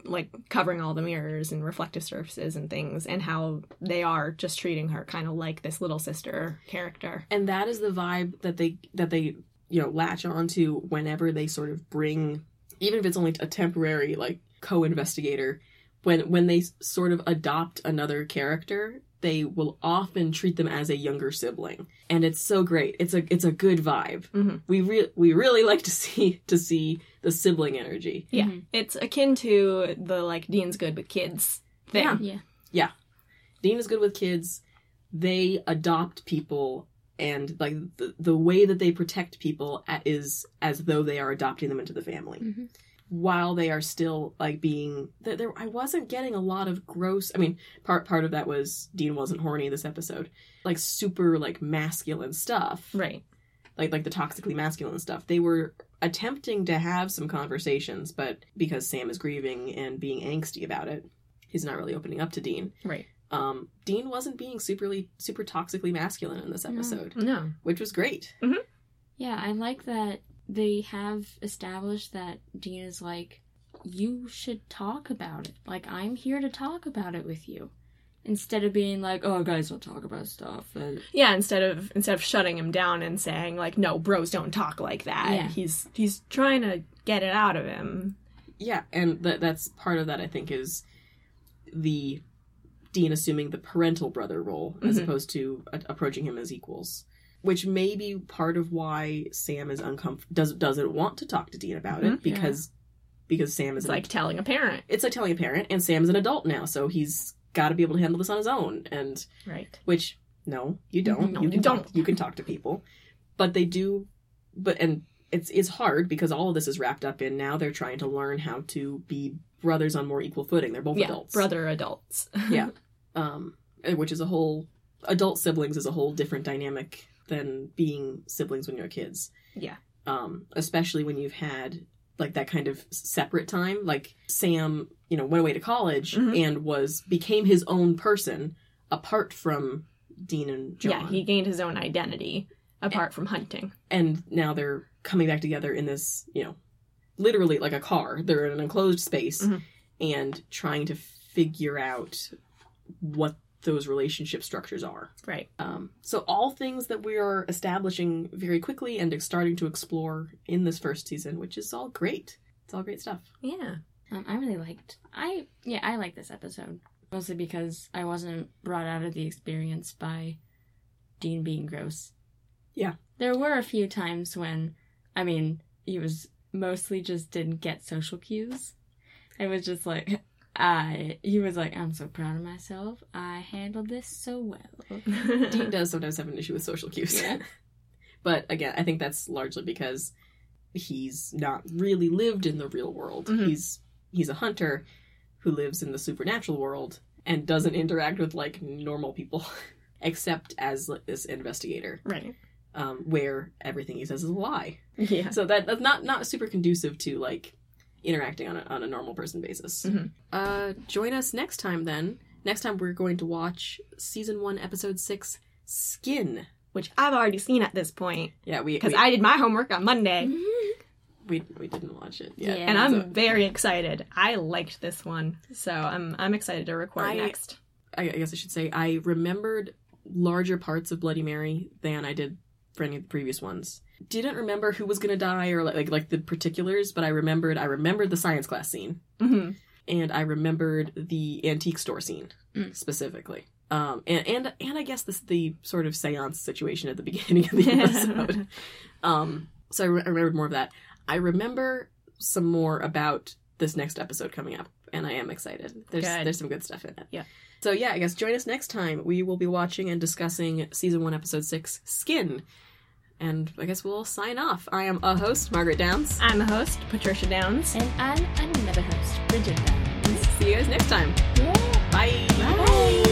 like covering all the mirrors and reflective surfaces and things, and how they are just treating her kind of like this little sister character. And that is the vibe that they that they you know latch onto whenever they sort of bring even if it's only a temporary like co-investigator when when they sort of adopt another character they will often treat them as a younger sibling and it's so great it's a it's a good vibe Mhm. we re- we really like to see to see the sibling energy Yeah, Mhm. it's akin to the like Dean's good with kids thing. Yeah. Yeah. Dean is good with kids. They adopt people, and like the, the way that they protect people a- is as though they are adopting them into the family, Mhm. While they are still like being. There, there, I wasn't getting a lot of gross. I mean, part part of that was Dean wasn't horny this episode, like super like masculine stuff, Right. like like the toxically masculine stuff. They were attempting to have some conversations, but because Sam is grieving and being angsty about it, he's not really opening up to Dean Right. um, Dean wasn't being superly super toxically masculine in this episode, No. which was great. Yeah, I like that they have established that Dean is like, you should talk about it. Like, I'm here to talk about it with you. Instead of being like, oh, guys don't talk about stuff. Yeah, instead of instead of shutting him down and saying like, "No, bros don't talk like that." Yeah. He's he's trying to get it out of him. Yeah, and that that's part of that. I think is the Dean assuming the parental brother role as Mhm. opposed to a- approaching him as equals, which may be part of why Sam is uncomfortable does doesn't want to talk to Dean about it because because Sam is like telling a parent. it's like telling a parent, and Sam's an adult now, so he's got to be able to handle this on his own, and Right. which no you don't No, you you don't. you can talk to people but they do but and it's it's hard because all of this is wrapped up in now they're trying to learn how to be brothers on more equal footing they're both yeah, adults brother adults. Yeah. um which is a whole adult siblings is a whole different dynamic than being siblings when you're kids Yeah. um especially when you've had like that kind of separate time like sam you know went away to college Mhm. and was became his own person apart from dean and john Yeah, he gained his own identity apart from hunting. and now they're coming back together in this you know literally like a car. They're in an enclosed space Mhm. and trying to figure out what those relationship structures are. Right. Um, so all things that we are establishing very quickly and starting to explore in this first season, which is all great. It's all great stuff. Yeah. Um, I really liked. I yeah, I like this episode mostly because I wasn't brought out of the experience by Dean being gross. Yeah. there were a few times when, I mean, he was mostly just didn't get social cues. I was just like, I he was like, I'm so proud of myself. I handled this so well. Dean does sometimes have an issue with social cues. Yeah. but again, I think that's largely because he's not really lived in the real world. Mhm. He's he's a hunter who lives in the supernatural world and doesn't interact with like normal people except as like, this investigator right. um, where everything he says is a lie. Yeah. So that that's not not super conducive to like interacting on a, on a normal person basis. Mhm. Uh, join us next time then. Next time we're going to watch season one, episode six, Skin. Which I've already seen at this point Yeah, we because I did my homework on Monday, we we didn't watch it yet. Yeah. and I'm So very excited. I liked this one, so I'm I'm excited to record I- next. I, I guess I should say I remembered larger parts of Bloody Mary than I did for any of the previous ones. Didn't remember who was gonna die or like like, like the particulars, but I remembered I remembered the science class scene. hmm and I remembered the antique store scene Mm. specifically. Um, and, and and I guess this the sort of seance situation at the beginning of the episode. um, so I, re- I remembered more of that. I remember some more about this next episode coming up, and I am excited. There's Good. there's some good stuff in it. Yeah. So yeah, I guess join us next time. We will be watching and discussing season one, episode six, Skin. And I guess we'll sign off. I am a host, Margaret Downs. I'm a host, Patricia Downs. And I'm another host, Bridget Downs. See you guys next time. Yeah. Bye. Bye.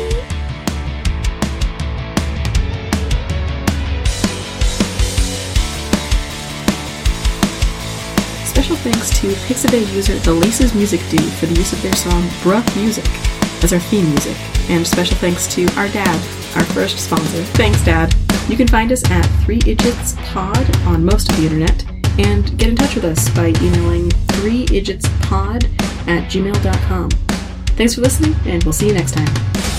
Special thanks to Pixabay user The Laces Music Dude for the use of their song Bruh Music as our theme music. And special thanks to our dad, our first sponsor. Thanks, Dad. You can find us at 3idgitspod on most of the internet and get in touch with us by emailing 3idgitspod at gmail.com. Thanks for listening, and we'll see you next time.